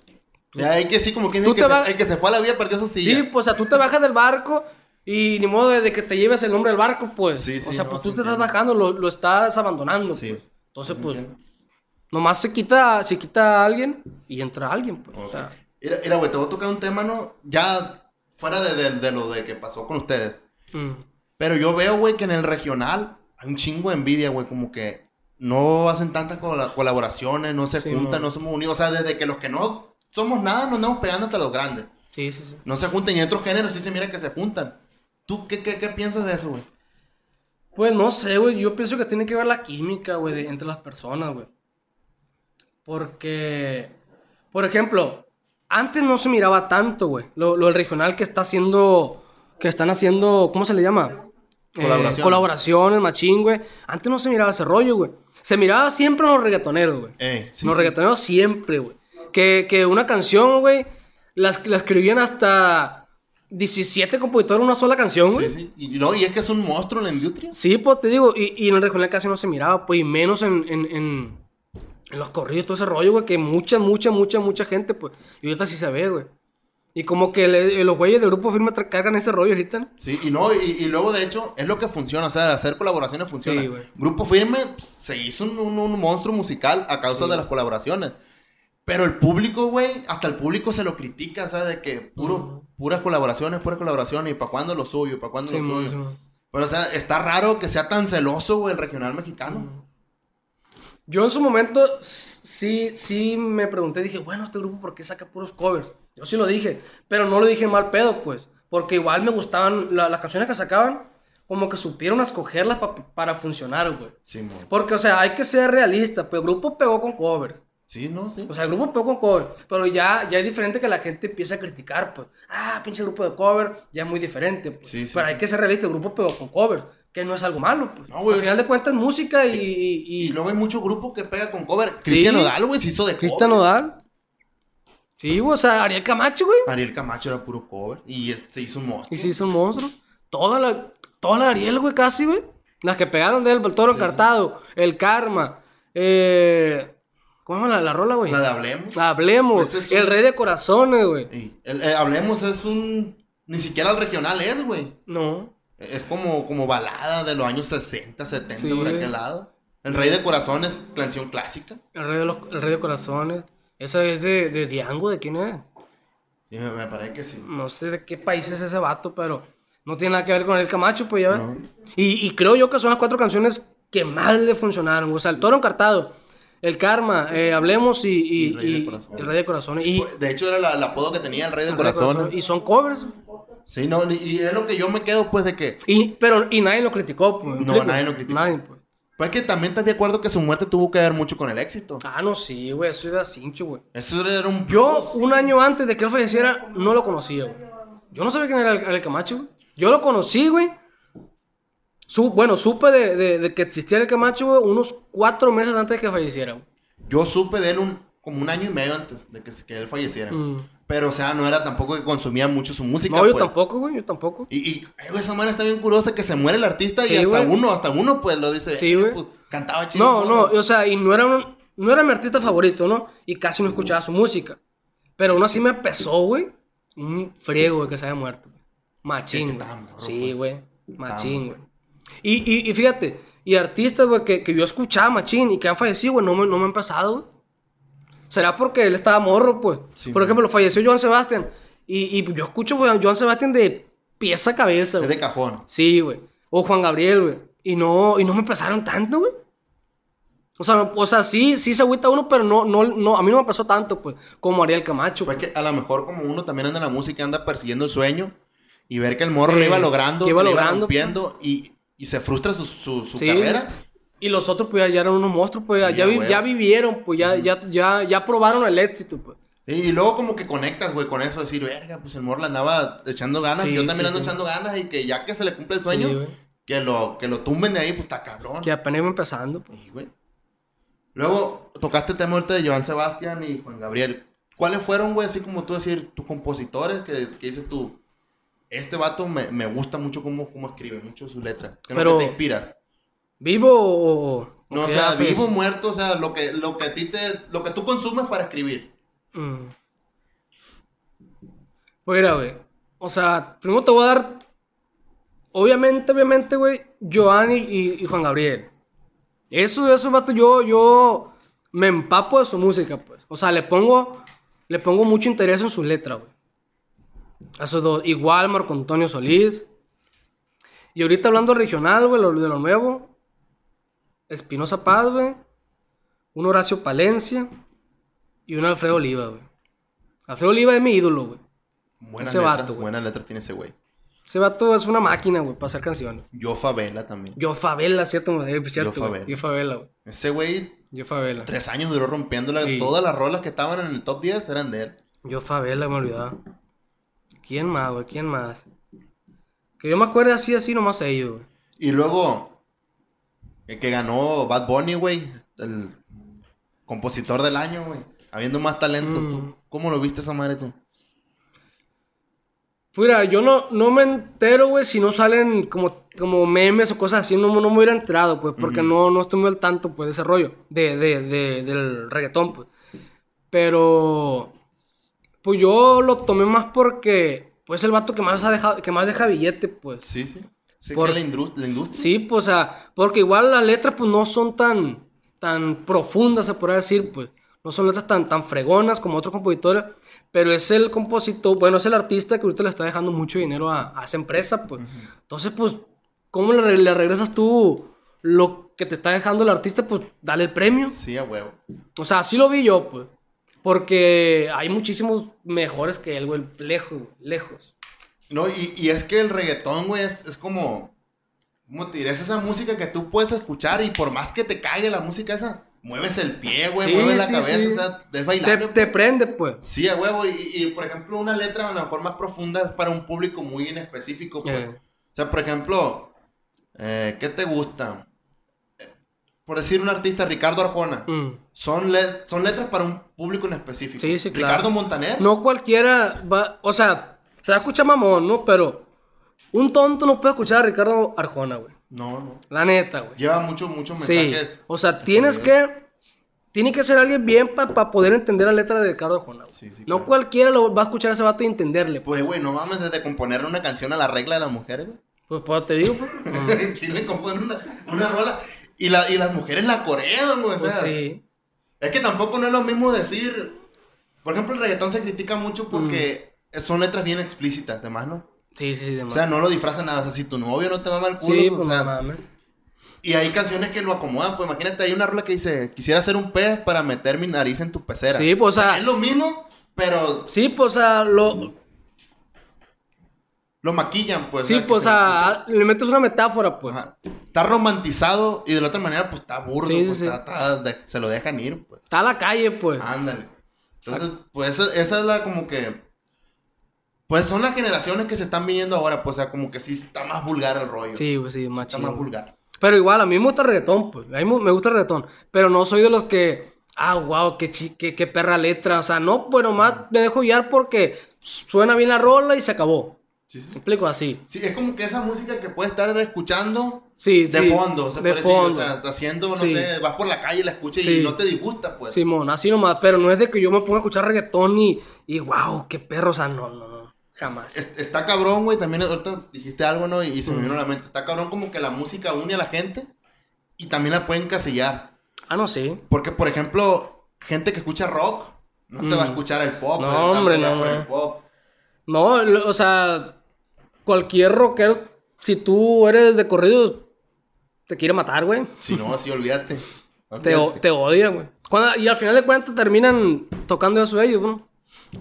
B: Ya hay que sí, como quien dice, que se- el que se fue a la vía perdió su silla.
A: Sí, pues, o sea, tú te bajas del barco y ni modo de, de que te lleves el nombre del barco, pues.
B: Sí, sí,
A: o sea,
B: no,
A: pues tú te estás bajando, lo, lo estás abandonando,
B: Sí.
A: pues. Entonces,
B: Sí,
A: pues,
B: entiendo.
A: nomás se quita, se quita a alguien y entra alguien, pues. O sea,
B: Mira, güey, te voy a tocar un tema, ¿no? Ya fuera de, de- de lo de que pasó con ustedes.
A: mm,
B: Pero yo veo, güey, que en el regional hay un chingo de envidia, güey, como que no hacen tantas cola- colaboraciones, no se
A: Sí,
B: juntan, no somos unidos. O sea, desde que los que no somos nada nos andamos pegando hasta los grandes.
A: sí, sí, sí.
B: No se juntan y en otros géneros sí se mira que se juntan. ¿Tú qué, qué, qué piensas de eso, güey?
A: Pues no sé, güey. Yo pienso que tiene que ver la química, güey, entre las personas, güey. Porque, por ejemplo, antes no se miraba tanto, güey. Lo, lo regional que está haciendo, que están haciendo, ¿cómo se le llama? Eh,
B: Colaboraciones.
A: colaboraciones, machín, güey. Antes no se miraba ese rollo, güey. Se miraba siempre en los reggaetoneros, güey.
B: Eh, sí,
A: los
B: sí.
A: reggaetoneros siempre, güey. Que, que una canción, güey, la escribían hasta 17 compositores en una sola canción, güey.
B: Sí, sí. Y, no, y es que es un monstruo en la industria.
A: Sí, pues te digo, y, y en el regional casi no se miraba, pues, y menos en, en, en, en los corridos, todo ese rollo, güey, que mucha, mucha, mucha, mucha gente, pues, y ahorita sí se ve, güey. Y como que le- los güeyes del grupo firme cargan ese rollo ahorita, ¿no?
B: Sí, y no, y, y luego de hecho es lo que funciona, o sea, hacer colaboraciones funciona.
A: Sí, güey.
B: Grupo Firme pues, se hizo un, un- un monstruo musical a causa
A: Sí.
B: de las colaboraciones. Pero el público, güey, hasta el público se lo critica, sea, de que puro,
A: Ujú.
B: puras colaboraciones, puras colaboraciones, y para cuándo lo suyo, para cuándo
A: Sí,
B: lo suyo.
A: sí.
B: Pero, o sea, está raro que sea tan celoso, güey, el regional mexicano.
A: Yo en su momento sí, sí me pregunté, dije, bueno, este grupo, ¿por qué saca puros covers? Yo sí lo dije, pero no lo dije mal pedo, pues, porque igual me gustaban la- las canciones que sacaban, como que supieron escogerlas pa- para funcionar, güey.
B: Sí, mo.
A: Porque, o sea, hay que ser realista, pues el grupo pegó con covers.
B: Sí, no, sí.
A: O sea, el grupo pegó con cover, pero ya, ya es diferente que la gente empiece a criticar, pues. Ah, pinche grupo de cover, ya es muy diferente. pues.
B: Sí, sí,
A: pero
B: sí.
A: hay que ser realista, el grupo pegó con cover, que no es algo malo, pues.
B: No, güey,
A: Al final
B: es-
A: de cuentas, música y... y, y-
B: Y luego hay mucho grupo que pega con cover. Cristian Odal, güey, se hizo de
A: Cristian. Nodal. Sí, güey, o sea, Ariel Camacho, güey.
B: Ariel Camacho era puro cover. Y se hizo un monstruo.
A: Y se hizo un monstruo. Toda la, toda la Ariel, güey, casi, güey. Las que pegaron de él, el toro encartado, el karma, eh... ¿Cómo la, la rola, güey?
B: La de Hablemos.
A: Hablemos,
B: Ese es
A: el
B: un-
A: rey de corazones, güey.
B: Sí, el- el Hablemos es un... Ni siquiera el regional es, güey.
A: No.
B: Es como, como balada de los años 60, 70,
A: Sí,
B: por
A: güey.
B: aquel lado. El Rey de Corazones, canción clásica.
A: El rey de, los, el rey de corazones. Esa es de, de Diango, ¿de quién es?
B: Y me, me parece que sí.
A: No sé de qué país es ese vato, pero no tiene nada que ver con el Camacho, pues ya ves.
B: No.
A: Y, y creo yo que son las cuatro canciones que más le funcionaron. O sea, el toro encartado, El Karma, eh, Hablemos y, y,
B: Y Rey
A: el Rey de Corazones. Y,
B: De hecho, era la- el apodo que tenía el Rey de.
A: Corazones. Y son covers.
B: Sí, no, y- es lo que yo me quedo, pues, de que.
A: Y, pero, y nadie lo criticó, pues. ¿me
B: No, nadie lo criticó.
A: Nadie, pues.
B: Pues que también estás de acuerdo que su muerte tuvo que ver mucho con el éxito.
A: Ah, no, sí, güey, eso era cincho, güey.
B: Eso era un.
A: Yo, un año antes de que él falleciera, no lo conocía, güey. Yo no sabía quién era el, el Camacho, güey. Yo lo conocí, güey. Su, bueno, supe de, de- de que existía el Camacho, güey, unos cuatro meses antes de que falleciera, güey.
B: Yo supe de él un, como un año y medio antes de que, que él falleciera.
A: Mm.
B: Pero, o sea, no era tampoco que consumía mucho su música.
A: No, yo
B: pues.
A: tampoco, güey, yo tampoco.
B: Y, y güey, esa manera está bien curiosa que se muere el artista y
A: Sí,
B: hasta
A: güey.
B: uno, hasta uno, pues lo dice.
A: Sí, güey.
B: pues, cantaba chido.
A: No, no,
B: morro.
A: o sea, y no era, un- no era mi artista favorito, ¿no? Y casi no escuchaba su música. Pero aún así me pesó, güey, un friego de que se haya muerto. güey. Machín, güey. Sí,
B: pues.
A: güey. Machín,
B: morro.
A: güey. Y, y, y fíjate, y artistas, güey, que, que yo escuchaba machín y que han fallecido, güey, no me, no me han pasado, güey. ¿Será porque él estaba morro, pues?
B: Sí,
A: Por ejemplo, falleció Joan Sebastián. Y, y yo escucho, güey, a Joan Sebastián de pieza a cabeza, güey.
B: de cajón.
A: Sí, güey. O Juan Gabriel, güey. Y no, y no me pesaron tanto, güey. O sea, no- o sea, sí, sí se agüita uno, pero no, no, no, a mí no me pasó tanto, pues, como Ariel Camacho.
B: Pues que a lo mejor como uno también anda en la música, anda persiguiendo el sueño y ver que el morro
A: Eh,
B: lo iba logrando,
A: que iba
B: lo
A: logrando,
B: rompiendo y, y se frustra su, su, su
A: Sí,
B: carrera.
A: Y los otros, pues, ya, eran unos monstruos, pues, ya,
B: Sí,
A: ya, vi- vivieron, pues, ya, ya, ya, ya probaron el éxito, pues.
B: Y luego como que conectas, güey, con eso, decir, verga, pues el morro andaba echando ganas,
A: Sí,
B: yo también
A: sí,
B: ando
A: sí.
B: echando ganas y que ya que se le cumple el sueño, que, lo, que lo tumben de ahí, pues está cabrón.
A: Que apenas iba empezando, pues.
B: Güey. Luego tocaste el tema ahorita de Joan Sebastián y Juan Gabriel. ¿Cuáles fueron, güey, así como tú decir, tus compositores que, que dices tú, este vato me, me gusta mucho cómo, cómo escribe, mucho su letra? Que
A: Pero-
B: te inspiras.
A: ¿Vivo o...?
B: No, o sea, vivo, muerto, o sea, lo que, lo que a ti te, lo que tú consumes para escribir.
A: Mm. Pues mira, güey. O sea, primero te voy a dar. Obviamente, obviamente, güey. Joan y, y- y Juan Gabriel. Eso, eso, vato, yo, yo me empapo de su música, pues. O sea, le pongo, le pongo mucho interés en sus letras, güey. Esos dos. Igual Marco Antonio Solís. Y ahorita hablando regional, güey, lo- de lo nuevo. Espinosa Paz, güey. Un Horacio Palencia. Y un Alfredo Oliva, güey. Alfredo Oliva es mi ídolo, güey.
B: Buena
A: Ese
B: letra,
A: vato, güey.
B: buena letra tiene ese güey.
A: Ese vato es una máquina, güey, para hacer canciones.
B: Yo Favela también.
A: Yo Favela, cierto, güey, cierto,
B: Yo
A: güey.
B: Favela.
A: Yo Favela, güey.
B: Ese güey,
A: Yo Favela.
B: tres años duró rompiéndola.
A: Sí.
B: Todas las rolas que estaban en el top 10 eran de él.
A: Yo Favela, me olvidaba. ¿Quién más, güey? ¿Quién más? Que yo me acuerde así, así, nomás ellos, güey.
B: Y luego, el que ganó Bad Bunny, güey, el compositor del año, güey, habiendo más talento.
A: Mm.
B: ¿Cómo lo viste esa madre tú?
A: Mira, yo no, no me entero, güey, si no salen como, como memes o cosas así, no, no me hubiera enterado, pues, porque no, no estoy muy al tanto, pues, de ese rollo, de, de, de- del reggaetón, pues. Pero, pues yo lo tomé más porque, pues, el vato que más, ha dejado, que más deja billete, pues.
B: Sí, sí. Sé
A: Por-
B: la, indru- la industria.
A: Sí, pues, o sea, porque igual las letras, pues, no son tan, tan profundas, se podría decir, pues. No son letras tan, tan fregonas como otros compositores, pero es el compositor, bueno, es el artista que ahorita le está dejando mucho dinero a, a esa empresa, pues. Entonces, pues, ¿cómo le, le regresas tú lo que te está dejando el artista? Pues, dale el premio.
B: Sí, a huevo.
A: O sea, así lo vi yo, pues. Porque hay muchísimos mejores que él, güey, lejos, lejos.
B: No, y, y es que el reggaetón, güey, es, es como. ¿Cómo te diré? Es esa música que tú puedes escuchar y por más que te cague la música esa, mueves el pie, güey,
A: Sí,
B: mueves la cabeza,
A: sí.
B: o sea, es
A: Te,
B: bailable.
A: te prende, pues.
B: Sí, a huevo. Y, y, por ejemplo, una letra a lo mejor más profunda es para un público muy en específico. Pues.
A: Eh.
B: O sea, por ejemplo, eh, ¿qué te gusta? Por decir un artista, Ricardo Arjona.
A: Mm.
B: Son, le- son letras para un público en específico.
A: Sí, sí, claro.
B: Ricardo Montaner.
A: No cualquiera va, o sea, se va a escuchar mamón, ¿no? Pero un tonto no puede escuchar a Ricardo Arjona, güey.
B: No, no.
A: La neta, güey.
B: Lleva muchos, muchos
A: Sí.
B: mensajes.
A: O sea, tienes que, tiene que ser alguien bien para poder entender la letra de Ricardo Arjona. güey.
B: Sí, sí,
A: no
B: claro.
A: cualquiera lo va a escuchar a ese vato y entenderle. Pues,
B: Pues, güey, no mames desde componer una canción a la regla de las mujeres, güey.
A: pues, pues, te digo, pues.
B: ¿Quién le compone una, una rola? Y, la, y las mujeres la corean, güey. o
A: pues
B: sea,
A: sí.
B: Es que tampoco no es lo mismo decir. Por ejemplo, el reggaetón se critica mucho porque
A: Mm.
B: son letras bien explícitas, además, ¿no?
A: Sí, sí, sí, de
B: O sea, no lo disfrazan nada. O sea, si tu novio no te mama el culo,
A: Sí,
B: pues,
A: pues
B: o sea. Y hay canciones que lo acomodan, pues imagínate, hay una rola que dice, quisiera ser un pez para meter mi nariz en tu pecera.
A: Sí, pues, o sea-
B: Es lo mismo, pero
A: Sí, pues, o sea, lo,
B: lo maquillan, pues.
A: sí, pues, o
B: se
A: sea, le metes una metáfora, pues.
B: Ajá. Está romantizado y de la otra manera, pues está burdo,
A: Sí,
B: pues,
A: sí.
B: está- está de- se lo dejan ir, pues.
A: Está a la calle, pues.
B: Ándale. Entonces, pues esa, esa es la como que. Pues son las generaciones que se están viniendo ahora, pues, o sea, como que sí está más vulgar el rollo.
A: Sí, pues sí, más
B: está
A: chido.
B: más vulgar.
A: Pero igual, a mí me gusta el reggaetón, pues. A mí me gusta el reggaetón. Pero no soy de los que. Ah, wow, qué, chi- qué, qué perra letra. O sea, no, pues nomás me dejo guiar porque suena bien la rola y se acabó.
B: Sí, sí.
A: ¿Me explico? Así.
B: Sí, es como que esa música que puedes estar escuchando
A: Sí,
B: de
A: sí.
B: fondo, se
A: de
B: puede decir. O sea, haciendo, no
A: Sí.
B: sé, vas por la calle, la escuchas
A: Sí.
B: y no te disgusta, pues.
A: Simón, así nomás. Pero no es de que yo me ponga a escuchar reggaetón y. Y wow, qué perro. O sea, no, no, no. Jamás.
B: Es- está cabrón, güey. También ahorita dijiste algo, ¿no? Y, y se me
A: Mm.
B: vino a la mente. Está cabrón como que la música une a la gente y también la pueden casillar.
A: Ah, no sé.
B: Porque, por ejemplo, gente que escucha rock no te
A: Mm.
B: va a escuchar el pop.
A: No, hombre, no,
B: el pop.
A: No, lo- o sea, cualquier rockero, si tú eres de corridos, te quiere matar, güey.
B: Si no, así olvídate.
A: Te,
B: Olvídate.
A: te odian, güey. Cuando- Y al final de cuentas terminan tocando eso ellos, ¿no?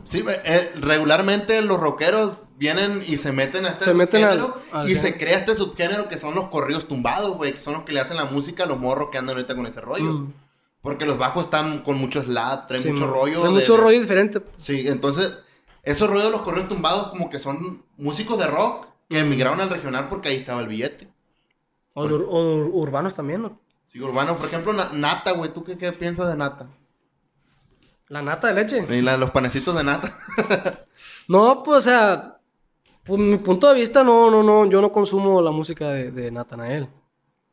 B: Sí, eh, regularmente los rockeros vienen y se meten a este
A: Se meten al-
B: género
A: al
B: y
A: género.
B: se crea este subgénero que son los corridos tumbados, güey, que son los que le hacen la música a los morros que andan ahorita con ese rollo.
A: Mm.
B: Porque los bajos están con mucho slap, traen
A: Sí,
B: mucho rollo.
A: Trae
B: de-
A: mucho rollo diferente.
B: Sí, entonces, esos de los corridos tumbados como que son músicos de rock que emigraron al regional porque ahí estaba el billete.
A: O, ur- ur- urbanos también, ¿no?
B: Sí, urbano, por ejemplo, Na- Nata, güey, ¿tú qué, qué piensas de Nata?
A: La nata de leche.
B: Y la- los panecitos de Nata.
A: No, pues, o sea, por mi punto de vista, no, no, no, yo no consumo la música de, de Natanael.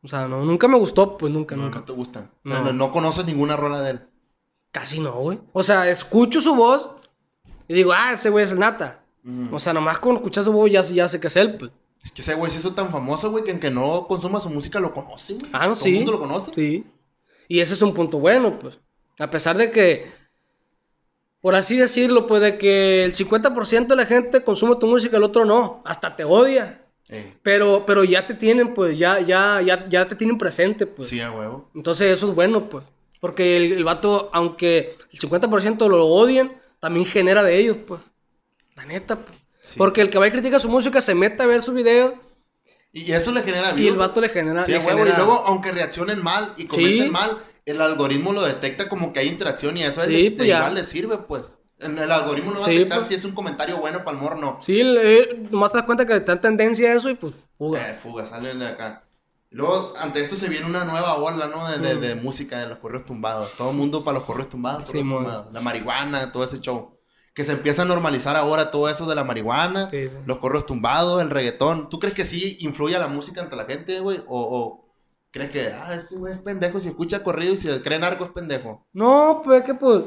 A: O sea, no, nunca me gustó, pues nunca,
B: No,
A: nunca.
B: no te gustan.
A: No.
B: No. no conoces ninguna rola de él.
A: Casi no, güey. O sea, escucho su voz y digo, ah, ese güey es el Nata.
B: Mm.
A: O sea, nomás con escuchar su voz ya, ya sé que es él, pues.
B: Es que ese güey se hizo tan famoso, güey, que aunque no consuma su música lo conoce, güey.
A: Ah, no,
B: Todo
A: sí.
B: el mundo lo conoce.
A: Sí. Y ese es un punto bueno, pues. A pesar de que, por así decirlo, pues de que el 50% de la gente consume tu música, el otro no. Hasta te odia.
B: Eh,
A: Pero, pero ya te tienen, pues, ya, ya, ya, ya te tienen presente, pues.
B: sí, a huevo.
A: Entonces eso es bueno, pues. Porque el, el vato, aunque el 50% lo odien, también genera de ellos, pues. La neta, pues.
B: Sí.
A: Porque el que va y critica su música se mete a ver su video
B: Y eso le genera
A: y el
B: views.
A: vato le genera.
B: Sí,
A: le
B: a huevo.
A: genera-
B: Y luego, aunque reaccionen mal y comenten mal, el algoritmo lo detecta como que hay interacción y eso a le-
A: pues
B: igual le sirve, pues. El algoritmo no va a detectar
A: pues.
B: si es un comentario bueno para el morro no.
A: Sí, le- nomás te das cuenta que está en tendencia eso y pues fuga.
B: Eh, fuga, salen de acá. Luego, ante esto se viene una nueva ola, ¿no? De, de-
A: Mm.
B: de música de los correos tumbados. Todo el mundo para los correos tumbados.
A: Sí,
B: tumbados. La marihuana, todo ese show. Que se empieza a normalizar ahora todo eso de la marihuana,
A: Sí, sí.
B: los correos tumbados, el reggaetón. ¿Tú crees que sí influye a la música entre la gente, güey? O, o crees que, ah, ese güey es pendejo, si escucha corrido y si cree narco es pendejo?
A: No, pues es que pues.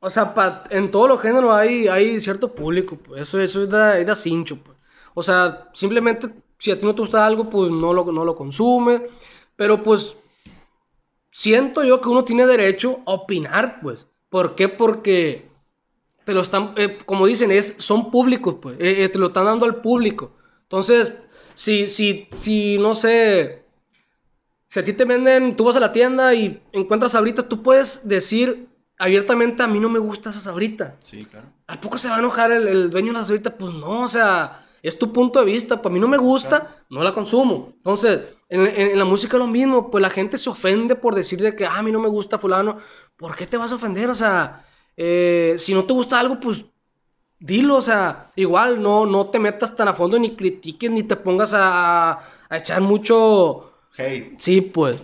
A: O sea, pa- en todos los géneros hay, hay cierto público, pues. Eso, eso es de, es de cincho, pues. O sea, simplemente si a ti no te gusta algo, pues no lo, no lo consumes. Pero pues. Siento yo que uno tiene derecho a opinar, pues. ¿Por qué? Porque. Te lo están. eh, como dicen, es, son públicos, pues. eh, eh, te lo están dando al público. Entonces, si, si, si, no sé. Si a ti te venden, tú vas a la tienda y encuentras sabritas, tú puedes decir abiertamente, a mí no me gusta esa sabrita.
B: Sí, claro.
A: ¿A poco se va a enojar el, el dueño de la sabrita? Pues no, o sea, es tu punto de vista. Para mí no me gusta, no la consumo. Entonces, en, en- en la música es lo mismo, pues la gente se ofende por decir de que, ah, a mí no me gusta fulano. ¿Por qué te vas a ofender? O sea, eh, si no te gusta algo, pues dilo, o sea, igual no, no te metas tan a fondo ni critiques ni te pongas a, a echar mucho...
B: Hate.
A: Sí, pues.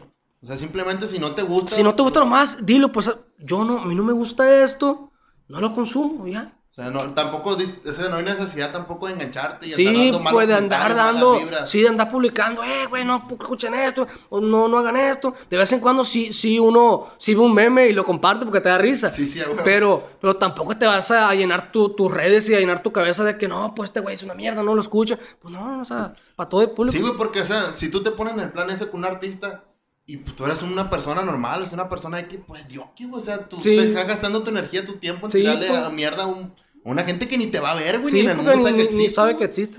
B: O sea, simplemente si no te gusta.
A: Si no te gusta nomás, dilo, pues yo no, a mí no me gusta esto, no lo consumo, ya.
B: O sea, no, tampoco, o sea, no hay necesidad tampoco de engancharte y andar
A: Sí,
B: dando
A: andar dando, sí, de andar publicando, eh, güey, no escuchen esto, o no, no hagan esto. De vez en cuando sí, sí uno, sí ve un meme y lo comparte porque te da risa.
B: Sí, sí, huevo.
A: Pero, pero tampoco te vas a llenar tu- tus redes y a llenar tu cabeza de que no, pues este güey es una mierda, no lo escucha. Pues no, o sea, para todo el público.
B: Sí, güey, porque, o sea, si tú te pones en el plan ese con un artista y pues, tú eres una persona normal, es una persona de que, pues, Dios, que, o sea, tú
A: Sí.
B: te estás gastando tu energía, tu tiempo en
A: Sí,
B: tirarle
A: pues.
B: a mierda a, un- una gente que ni te va a ver, güey,
A: sí,
B: ni en el mundo
A: ni,
B: sabe que
A: ni- ni
B: existe.
A: sabe que existe.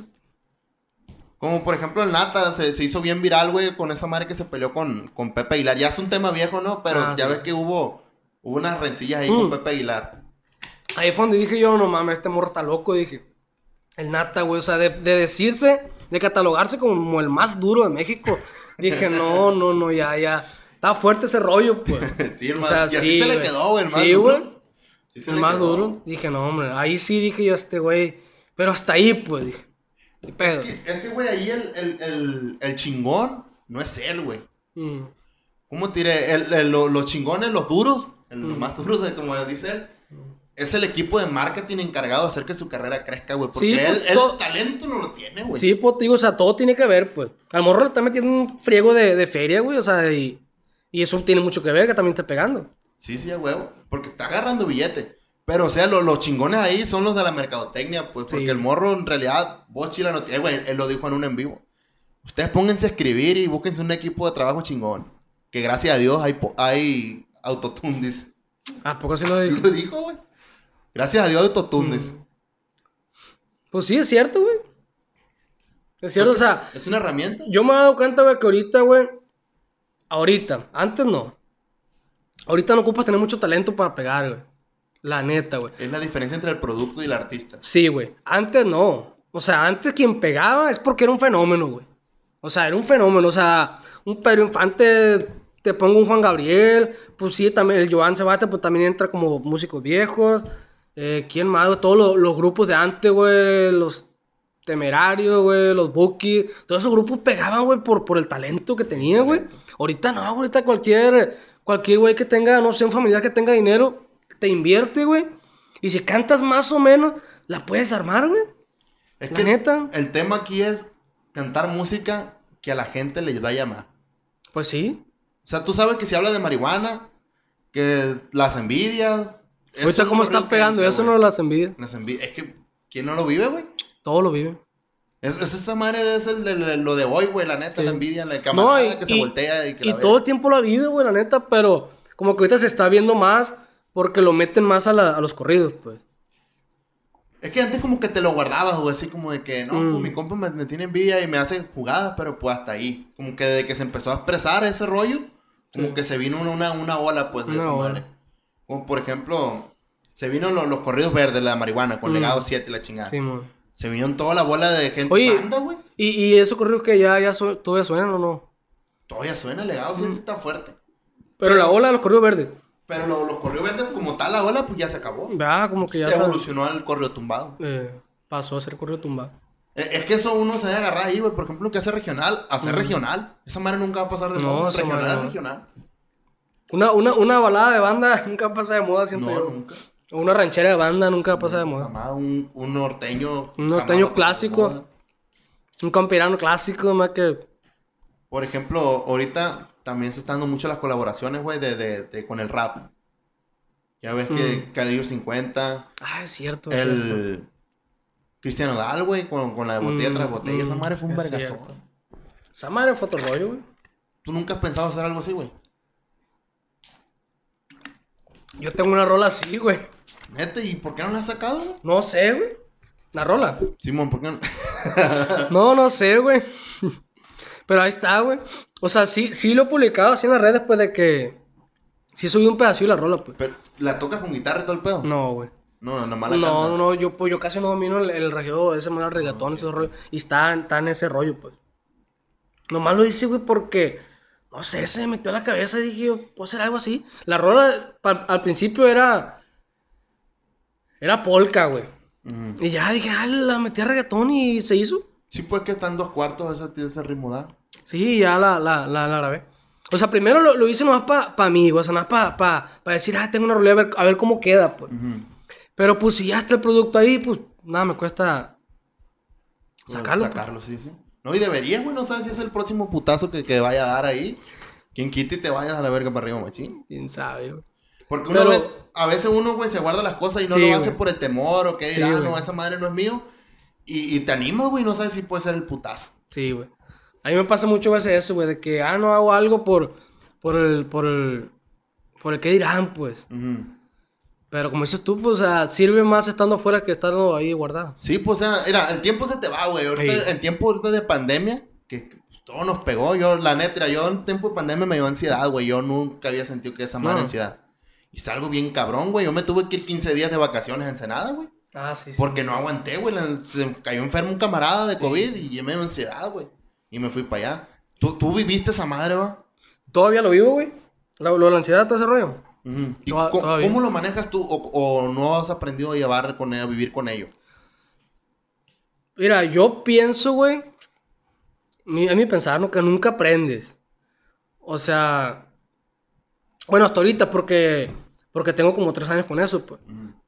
B: Como por ejemplo el Nata se, se hizo bien viral, güey, con esa madre que se peleó con, con Pepe Aguilar. Ya es un tema viejo, ¿no? Pero
A: Ah,
B: ya
A: sí.
B: ves que hubo, hubo unas rencillas ahí
A: Mm.
B: con Pepe Aguilar.
A: Ahí fue donde dije yo, no mames, este morro está loco, dije. El nata, güey, o sea, de, de decirse, de catalogarse como el más duro de México. Dije, no, no, no, ya, ya. Está fuerte ese rollo, pues.
B: sí, el
A: O sea,
B: y así
A: sí,
B: se le
A: güey.
B: quedó, güey, más
A: Sí, güey.
B: Sí se
A: El más
B: quedó.
A: duro. Dije, no, hombre, ahí sí dije yo a este güey. Pero hasta ahí, pues, dije.
B: Es que, es que, güey, ahí el, el, el, el chingón no es él, güey.
A: Mm.
B: ¿Cómo te diré? El- el- lo- los chingones, los duros, el- los
A: Mm.
B: más duros, de, como dice él, es el equipo de marketing encargado de hacer que su carrera crezca, güey. Porque
A: Sí,
B: él,
A: pues,
B: él
A: todo-
B: talento no lo tiene, güey.
A: Sí, pues, digo, o sea, todo tiene que ver, pues. Al morro está metiendo un friego de, de feria, güey, o sea, y, y eso tiene mucho que ver, que también está pegando.
B: Sí, sí, a huevo. Porque está agarrando billete. Pero, o sea, lo- los chingones ahí son los de la mercadotecnia, pues. Porque
A: Sí.
B: el morro, en realidad, vos chila no tiene. Güey, él lo dijo en un en vivo. Ustedes pónganse a escribir y búsquense un equipo de trabajo chingón. Que gracias a Dios hay, hay autotune, dice.
A: ¿A poco sí lo
B: Así
A: dije?
B: lo dijo, güey. Gracias a Dios autotune, dice.
A: Mm. Pues sí, es cierto, güey. Es cierto, o sea,
B: Es una herramienta.
A: yo me he dado cuenta, güey, que ahorita, güey. Ahorita, antes no. Ahorita no ocupas tener mucho talento para pegar, güey. La neta, güey.
B: Es la diferencia entre el producto y el artista.
A: Sí, güey. Antes no. O sea, antes quien pegaba es porque era un fenómeno, güey. O sea, era un fenómeno. O sea, un Pedro Infante, te pongo un Juan Gabriel. Pues sí, también el Joan Sebate, pues también entra como músicos viejos. Eh, ¿Quién más? güey? Todos los, los grupos de antes, güey. Los Temerarios, güey. Los Bookies. Todos esos grupos pegaban, güey, por, por el talento que tenían, güey. Ahorita no, ahorita cualquier, cualquier güey que tenga, no sé, un familiar que tenga dinero, te invierte, güey. Y si cantas más o menos, la puedes armar, güey.
B: Es
A: La
B: que
A: neta.
B: el tema aquí es cantar música que a la gente le va a llamar.
A: Pues sí.
B: O sea, tú sabes que se habla de marihuana, que las envidias.
A: Ahorita cómo están pegando, eso
B: güey.
A: no las envidia.
B: Las envi- Es que, ¿quién no lo vive, güey?
A: Todo lo vive.
B: Es, es esa madre, es el de- de- lo de hoy, güey, la neta,
A: Sí.
B: la envidia, la
A: No,
B: camarada
A: y,
B: que se
A: y-
B: voltea y que
A: y
B: la
A: todo el tiempo lo ha habido, güey, la neta, pero como que ahorita se está viendo más porque lo meten más a, la- a los corridos, pues.
B: Es que antes como que te lo guardabas, güey, así como de que, no,
A: Mm.
B: pues mi compa me, me tiene envidia y me hace jugadas, pero pues hasta ahí. Como que desde que se empezó a expresar ese rollo, como
A: Sí.
B: que se vino una, una, una ola, pues, de esa madre. Como por ejemplo, se vino los, los corridos verdes, la marihuana, con
A: Mm.
B: legado 7 y la chingada.
A: Sí, mon.
B: Se vinieron toda la bola de gente
A: Oye.
B: banda, güey.
A: ¿Y, y esos corridos que ya, ya su- todavía suenan o no?
B: Todavía suena legado 7
A: Mm.
B: está fuerte.
A: Pero la ola de los corridos verdes.
B: Pero lo- los corridos verdes, como tal, la ola, pues ya se acabó.
A: Ah, como que ya
B: se
A: se-
B: evolucionó al corrido tumbado.
A: eh, pasó a ser corrido tumbado.
B: Eh, Es que eso uno se debe agarrar ahí, güey. Por ejemplo, que hace regional, hacer regional. Esa madre nunca va a pasar de
A: No,
B: moda. Regional regional.
A: Una, una, una balada de banda nunca pasa de moda, siento
B: No,
A: yo.
B: nunca.
A: O una ranchera de banda nunca pasa de moda.
B: Jamás un, un norteño.
A: Un norteño clásico. Un campirano clásico, más que...
B: Por ejemplo, ahorita también se están dando mucho las colaboraciones, güey, de, de, de- con el rap. Ya ves que
A: Mm.
B: Calibre 50,
A: Ah, es cierto.
B: el Cristiano Dal, güey, con, con la de botella
A: Mm,
B: tras botella. Esa
A: mm,
B: madre fue un vergazón.
A: Esa madre fue otro rollo, güey.
B: ¿Tú nunca has pensado hacer algo así, güey?
A: Yo tengo una rola así, güey.
B: Neta, ¿y por qué no la has sacado, güey?
A: No sé, güey. La rola.
B: Simón, ¿por qué no?
A: No, no sé, güey. Pero ahí está, güey. O sea, sí, sí lo he publicado así en las redes después de que... Sí subí un pedacito de la rola, pues.
B: Pero, ¿La tocas con guitarra y todo el pedo?
A: No, güey.
B: No, no, nomás la
A: No,
B: cantas.
A: no, no, yo, pues, yo casi no domino el, el reggaetón, ese el reggaetón, ese rollo. Y está, está en ese rollo, pues. Nomás lo hice, güey, porque, no sé, se me metió a la cabeza y dije, yo, puedo hacer algo así. La rola al principio era, era polka, güey. Y ya dije, ah, la metí a reggaetón y se hizo.
B: Sí, pues que están dos cuartos ese, ese ritmo da.
A: Sí, ya la, la, la, la grabé. O sea, primero lo, lo hice nomás para pa mí, güey. O sea, nada para pa, pa decir, ah, tengo una rola, a ver, a ver cómo queda, pues. Pero pues si ya está el producto ahí, pues nada, me cuesta
B: Pues,
A: sacarlo. pues.
B: Sacarlo, sí, sí. No, y deberías, güey, no sabes si es el próximo putazo que, que vaya a dar ahí. Quien quite y te vayas a la verga para arriba, machín.
A: Quién sabe, güey.
B: Porque una
A: Pero-
B: vez, a veces uno, güey, se guarda las cosas y no
A: Sí,
B: lo hace
A: güey.
B: por el temor o que
A: Sí,
B: "Ah,
A: güey.
B: no, esa madre no es mío. Y, y te animas, güey, no sabes si puede ser el putazo.
A: Sí, güey. A mí me pasa mucho veces eso, güey, de que, ah, no hago algo por, por el, por el, por el que dirán, pues.
B: Ujú.
A: Pero como dices tú, pues, o sea, sirve más estando afuera que estando ahí guardado.
B: Sí, pues, o sea, mira, el tiempo se te va, güey. Ahorita,
A: Sí.
B: En tiempo ahorita de pandemia, que, todo nos pegó. Yo, la neta, yo en tiempo de pandemia me dio ansiedad, güey. Yo nunca había sentido que esa madre
A: No.
B: ansiedad. Y es algo bien cabrón, güey. Yo me tuve que ir 15 días de vacaciones en Ensenada, güey.
A: Ah, sí, sí.
B: Porque no aguanté, güey. Se cayó enfermo un camarada de
A: Sí.
B: COVID y me dio ansiedad, güey. Y me fui para allá. ¿Tú, tú viviste esa madre, va?
A: Todavía lo vivo, güey. Lo, lo de la ansiedad, todo ese rollo.
B: ¿Y
A: Toda-
B: cómo lo manejas tú o, o no has aprendido a llevar con ello, a vivir con ello?
A: Mira, yo pienso, güey. A mi pensar, ¿no? Que nunca aprendes. O sea. Bueno, hasta ahorita, porque. Porque tengo como tres años con eso, pues.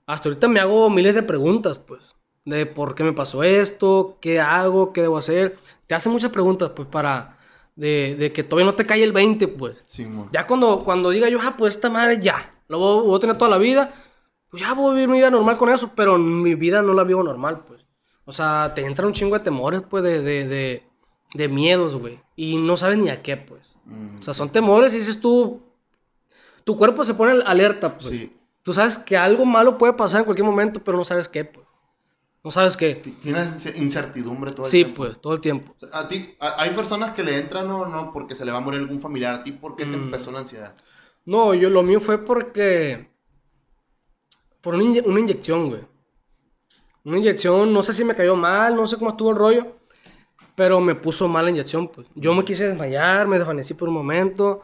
A: Hasta ahorita me hago miles de preguntas, pues. De por qué me pasó esto, qué hago, qué debo hacer. Te hacen muchas preguntas, pues, para. De, de que todavía no te cae el 20, pues.
B: Sí.
A: Ya cuando, cuando diga yo, ah, pues esta madre ya, lo voy, voy a tener toda la vida, pues ya voy a vivir mi vida normal con eso, pero mi vida no la vivo normal, pues. O sea, te entra un chingo de temores, pues, de, de, de, de miedos, güey. Y no sabes ni a qué, pues.
B: Ujú.
A: O sea, son temores y dices tú, tu cuerpo se pone alerta, pues.
B: Sí.
A: Tú sabes que algo malo puede pasar en cualquier momento, pero no sabes qué, pues. No sabes qué.
B: Ti- Tienes ince- incertidumbre todo el
A: Sí,
B: tiempo.
A: pues, todo el tiempo.
B: A ti, a- hay personas que le entran o no porque se le va a morir algún familiar. ¿A ti por qué te
A: Mm.
B: empezó la ansiedad?
A: No, yo lo mío fue porque. Por una, inye- una inyección, güey. Una inyección, no sé si me cayó mal, no sé cómo estuvo el rollo. Pero me puso mal la inyección, pues. Yo me quise desmayar, me desvanecí por un momento.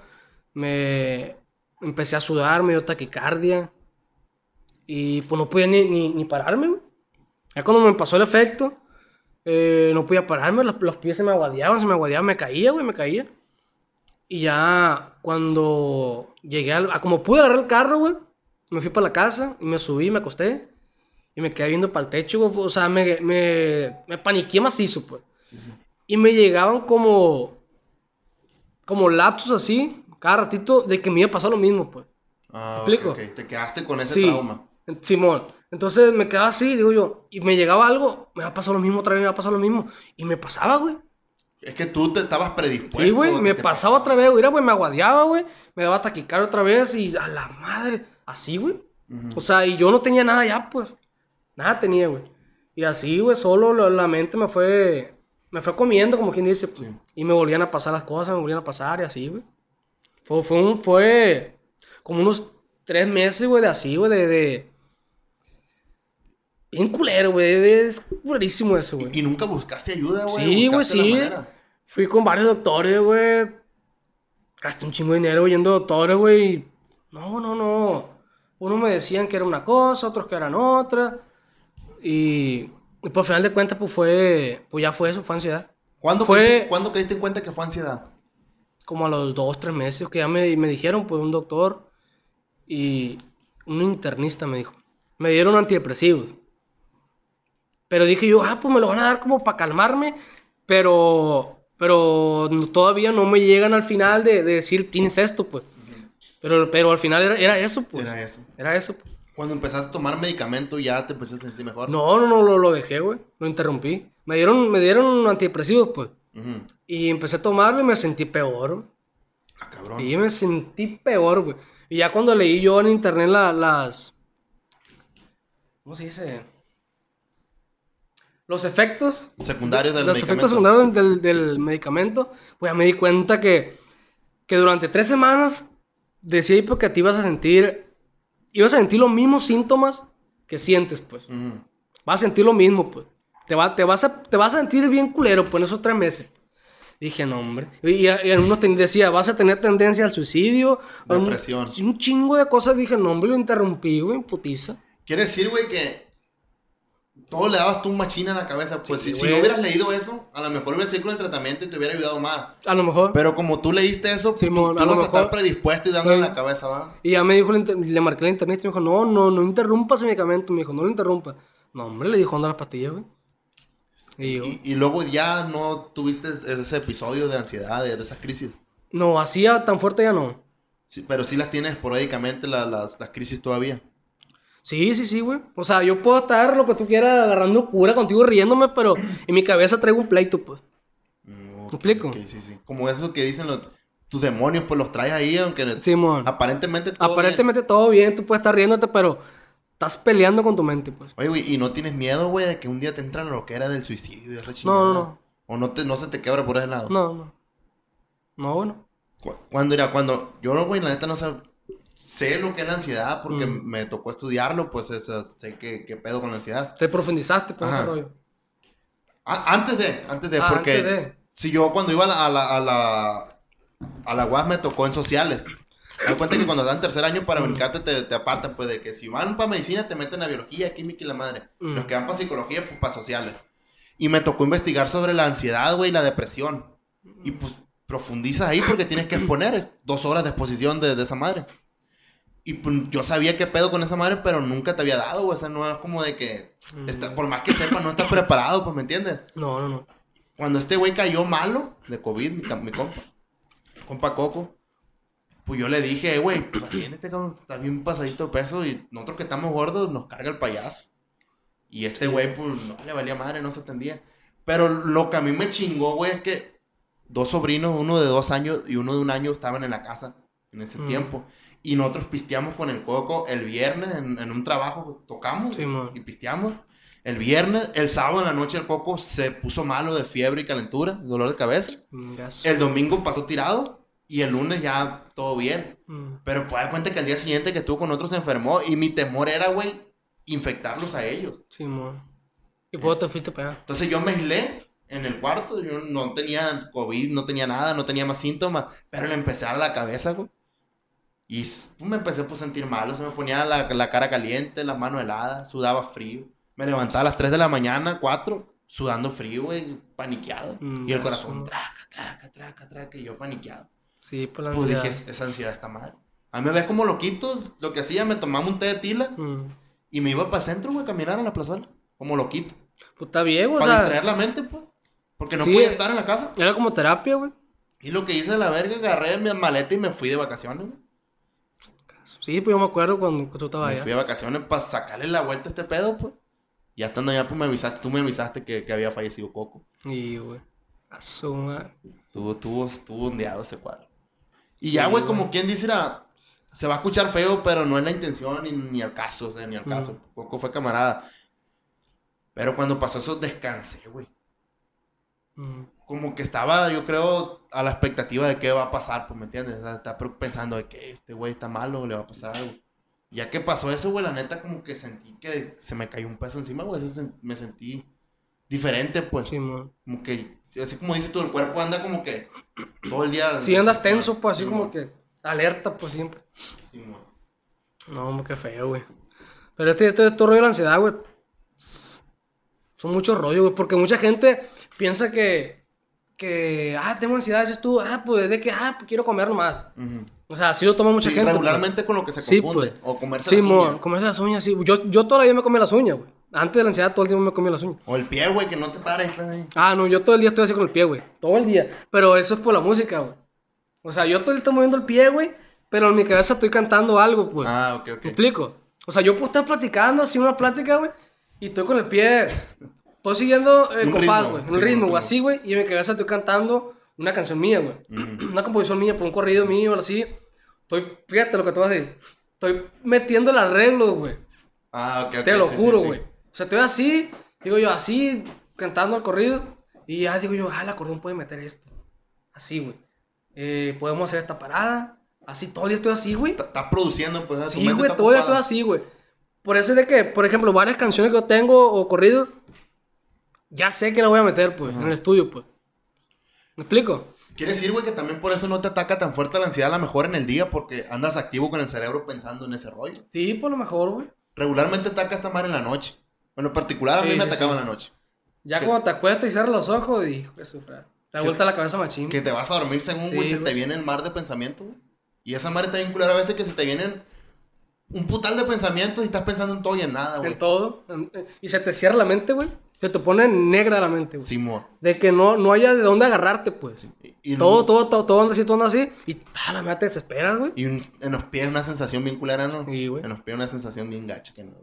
A: Me empecé a sudar, me dio taquicardia. Y pues no podía ni, ni, ni pararme. Ya cuando me pasó el efecto, eh, no podía pararme, los, los pies se me aguadeaban, se me aguadeaban, me caía, güey, me caía. Y ya cuando llegué al... a como pude agarrar el carro, güey, me fui para la casa y me subí, me acosté y me quedé viendo para el techo, güey. O sea, me, me, me paniqué macizo, pues. Y me llegaban como... Como lapsos así, cada ratito, de que me iba a pasar lo mismo, pues.
B: Ah,
A: ¿Me
B: ok,
A: explico?
B: ok. Te quedaste con ese
A: Sí.
B: trauma.
A: Simón. Entonces me quedaba así, digo yo, y me llegaba algo, me va a pasar lo mismo otra vez, me va a pasar lo mismo. Y me pasaba, güey.
B: Es que tú te estabas predispuesto.
A: Sí, güey, me
B: te
A: pasaba otra vez, güey. Mira, güey, me aguadeaba, güey. Me daba taquicardia otra vez y a la madre. Así, güey. O sea, y yo no tenía nada ya, pues. Nada tenía, güey. Y así, güey, solo la, la mente me fue. Me fue comiendo, como quien dice, pues.
B: Sí.
A: Y me volvían a pasar las cosas, me volvían a pasar y así, güey. Fue, fue un. Fue. Como unos tres meses, güey, de así, güey, de. de... Bien culero, güey. Es culerísimo eso, güey.
B: Y, y nunca buscaste ayuda, güey.
A: Sí, güey, sí. Fui con varios doctores, güey. Gasté un chingo de dinero yendo a doctores, güey. No, no, no. Unos me decían que era una cosa, otros que eran otra. Y, y por final de cuentas, pues fue. Pues ya fue eso, fue ansiedad.
B: ¿Cuándo,
A: Fue-
B: caíste, ¿Cuándo caíste en cuenta que fue ansiedad?
A: Como a los dos, tres meses que ya me, me dijeron, pues un doctor y un internista me dijo. Me dieron antidepresivos. Pero dije yo, ah, pues me lo van a dar como para calmarme, pero, pero todavía no me llegan al final de, de decir, tienes esto, pues. Pero, pero al final era, era eso, pues.
B: Era eso.
A: Era eso. pues.
B: Cuando empezaste a tomar medicamento ya te empezaste a sentir mejor.
A: No, no, no, lo, lo dejé, güey. Lo interrumpí. Me dieron, me dieron antidepresivos, pues.
B: Ujú.
A: Y empecé a tomarlo y me sentí peor.
B: Ah, cabrón.
A: Y me sentí peor, güey. Y ya cuando leí yo en internet la- las... ¿Cómo se dice? Los efectos.
B: Secundarios del
A: los
B: medicamento.
A: efectos secundarios del, del medicamento. Pues ya me di cuenta que, que durante tres semanas decía ahí porque te ibas a sentir... Ibas a sentir los mismos síntomas que sientes, pues.
B: Ujú.
A: Vas a sentir lo mismo, pues. Te, va, te, vas, a, te vas a sentir bien culero, pues, en esos tres meses. Dije, no, hombre. Y, y, y en unos te- decía, vas a tener tendencia al suicidio. a un-
B: Depresión.
A: Un, chingo de cosas. Dije, no, hombre, lo interrumpí, güey, putiza.
B: Quiere decir, güey, que todo le dabas tú un machina en la cabeza. Pues
A: Sí,
B: si, si no hubieras leído eso, a lo mejor hubieras seguido con el tratamiento y te hubiera ayudado más.
A: A lo mejor.
B: Pero como tú leíste eso,
A: Simón,
B: tú,
A: a lo
B: vas a estar
A: mejor-
B: predispuesto y dándole en
A: Sí.
B: la cabeza, ¿va?
A: Y ya me dijo, le marqué la internet y me dijo, no, no, no interrumpas el medicamento. Me dijo, no lo interrumpa. No, hombre, le dijo, anda las pastillas, güey. Y
B: luego ya no tuviste ese episodio de ansiedad, de, de esas crisis.
A: no, así tan fuerte ya no.
B: Sí, pero sí las tienes esporádicamente la- las, las crisis todavía.
A: Sí, sí, sí, güey. O sea, yo puedo estar lo que tú quieras agarrando cura contigo riéndome, pero en mi cabeza traigo un pleito, pues.
B: Mm,
A: ¿Me explico?
B: ok, sí, sí. Como eso que dicen los, tus demonios, pues los traes ahí, aunque
A: Simón.
B: aparentemente todo
A: Aparentemente todo bien, tú puedes estar riéndote, pero estás peleando con tu mente, pues.
B: Oye, güey, ¿y no tienes miedo, güey, de que un día te entra la loquera del suicidio y esa
A: No,
B: chingada?
A: no, no.
B: ¿O no, te, no se te quebra por ese lado?
A: No, no. No, bueno.
B: Cu- Cuando era, cuando yo, güey, la neta no sé, sé lo que es la ansiedad porque
A: Mm.
B: me tocó estudiarlo, pues eso, sé qué, qué pedo con la ansiedad.
A: Te profundizaste por ese
B: Ajá.
A: rollo.
B: A- antes de, antes de,
A: Ah,
B: porque
A: antes de.
B: si yo cuando iba a la, a la, a la, a la UAS me tocó en sociales. Me cuenta que cuando en tercer año para
A: Mm.
B: brincarte te, te apartan, pues de que si van para medicina te meten a biología, química y la madre.
A: Mm.
B: Los que van para psicología, pues para sociales. Y me tocó investigar sobre la ansiedad, güey, y la depresión. Y pues profundizas ahí porque tienes que exponer dos horas de exposición de, de esa madre. Y pues, yo sabía qué pedo con esa madre, pero nunca te había dado, güey. O sea, no es como de que,
A: Mm.
B: está- por más que sepa, no estás preparado, pues, ¿me entiendes?
A: No, no, no.
B: Cuando este güey cayó malo de COVID, mi, mi compa, compa Coco, pues yo le dije, "Eh, güey, pues este cabrón está bien pasadito de peso y nosotros que estamos gordos nos carga el payaso. Y este güey, pues no le valía madre, no se atendía. Pero lo que a mí me chingó, güey, es que dos sobrinos, uno de dos años y uno de un año, estaban en la casa en ese
A: Mm.
B: tiempo. Y nosotros pisteamos con el Coco el viernes en, en un trabajo, tocamos
A: Sí,
B: y pisteamos. El viernes, el sábado en la noche el Coco se puso malo de fiebre y calentura, dolor de cabeza.
A: Chingazo.
B: El domingo pasó tirado y el lunes ya todo bien.
A: Mm.
B: Pero pues dar cuenta que al día siguiente que estuvo con otros se enfermó y mi temor era, güey, infectarlos a ellos.
A: Simón. ¿Y por qué te fuiste para allá?
B: Entonces yo me aislé en el cuarto, yo no tenía COVID, no tenía nada, no tenía más síntomas, pero le empecé a dar la cabeza, güey. Y pues, me empecé pues, a sentir malo, se me ponía la, la cara caliente, las manos heladas, sudaba frío. Me levantaba a las 3 de la mañana, 4, sudando frío, güey, paniqueado.
A: Mm,
B: y el corazón, traca, traca, traca, traca, y yo paniqueado.
A: Sí, por la
B: Pues
A: ansiedad.
B: dije, "Es- esa ansiedad está mal. A mí me ves como loquito, lo que hacía, me tomaba un té de tila
A: Mm.
B: y me iba para el centro, güey, a caminar a la plazuela, como loquito.
A: Pues está bien, güey.
B: Para distraer la mente, pues. Porque no
A: Sí.
B: podía estar en la casa.
A: era como terapia, güey.
B: Y lo que hice de la verga, agarré mi maleta y me fui de vacaciones, güey.
A: Sí, pues yo me acuerdo cuando tú estabas
B: Me
A: allá.
B: fui de vacaciones para sacarle la vuelta a este pedo, pues. Ya estando allá, pues me avisaste, tú me avisaste que, que había fallecido Coco.
A: Y, güey. A su madre.
B: Tuvo, tuvo, tuvo ondeado ese cuadro. Y ya,
A: Sí,
B: güey, como quien dice, era, se va a escuchar feo, pero no es la intención ni, ni al caso, o sea, ni al
A: Mm.
B: caso. Coco fue camarada. Pero cuando pasó eso, descansé, güey.
A: Mm.
B: Como que estaba, yo creo, a la expectativa de qué va a pasar, pues, ¿me entiendes? O sea, está pre- pensando de que este güey está malo, le va a pasar algo. Ya que pasó eso, güey, la neta, como que sentí que se me cayó un peso encima, güey. Me sentí diferente, pues.
A: Simón.
B: Como que, así como dices tú, el cuerpo anda como que todo el día.
A: Sí, andas tenso, pues así
B: Sí,
A: como
B: mo.
A: que alerta, pues siempre.
B: Sí.
A: No, hombre, qué feo, güey. Pero este, este, este rollo de la ansiedad, güey. Son muchos rollos, güey. Porque mucha gente piensa que. Que. Ah, tengo ansiedad, dices tú. Ah, pues de que. Ah, pues quiero comer nomás.
B: Ujú.
A: O sea, así lo toma mucha
B: Sí,
A: gente. pues.
B: regularmente con lo que se
A: Sí,
B: confunde.
A: pues.
B: O comerse
A: Sí,
B: las uñas.
A: comerse las uñas, sí. Yo, yo toda la vida me comí las uñas, güey. Antes de la ansiedad, todo el tiempo me comí las uñas.
B: O el pie, güey, que no te pares, güey.
A: Ah, no, yo todo el día estoy así con el pie, güey. Todo el día. Pero eso es por la música, güey. O sea, yo todo el día estoy moviendo el pie, güey. Pero en mi cabeza estoy cantando algo, pues.
B: Ah, ok, ok.
A: ¿Me explico? O sea, yo puedo estar platicando así una plática, güey. Y estoy con el pie. Estoy siguiendo el compás, güey. un ritmo, güey.
B: ritmo.
A: Así, güey. Y en mi cabeza estoy cantando una canción mía, güey. Una composición mía, por un corrido mío, así. Estoy, fíjate lo que te voy a decir. Estoy metiendo el arreglo, güey.
B: Ah, ok, ok.
A: Te lo
B: sí,
A: juro,
B: sí.
A: O sea, estoy así, digo yo, así, cantando el corrido. Y ya digo yo, ah, el acordeón puede meter esto. Así, güey. Eh, podemos hacer esta parada. Así, todo el día estoy así, güey.
B: Está- Estás produciendo, pues. tu
A: Sí,
B: mente
A: güey,
B: está
A: todo el día estoy
B: ocupada.
A: así, güey. Por eso es de que, por ejemplo, varias canciones que yo tengo o corridos, ya sé que las voy a meter, pues, en el estudio, pues. ¿Me explico?
B: Quiere decir, güey, que también por eso no te ataca tan fuerte la ansiedad a lo mejor en el día, porque andas activo con el cerebro pensando en ese rollo.
A: Sí, por lo mejor, güey.
B: Regularmente ataca esta madre en la noche. Bueno, en particular a
A: Sí,
B: mí me
A: sí,
B: atacaba
A: sí.
B: la noche.
A: Ya
B: ¿Qué?
A: cuando te acuestas y cierras los ojos, y hijo de su fra- La
B: ¿Qué?
A: vuelta la cabeza machín.
B: Que te vas a dormir según, güey, se te viene el mar de pensamiento, güey. Y esa madre está bien culera a veces que se te vienen un putal de pensamientos y estás pensando en todo y en nada, güey.
A: En todo. en- y se te cierra la mente, güey. Se te pone negra la mente, güey.
B: Mo.
A: De que no, no haya de dónde agarrarte, pues.
B: Y, y
A: Todo,
B: no-
A: todo, todo, todo anda así, todo anda así. Y a la mierda te desesperas, güey.
B: Y un- en los pies una sensación bien culera, ¿no?
A: Sí, güey.
B: En los pies una sensación bien gacha que no.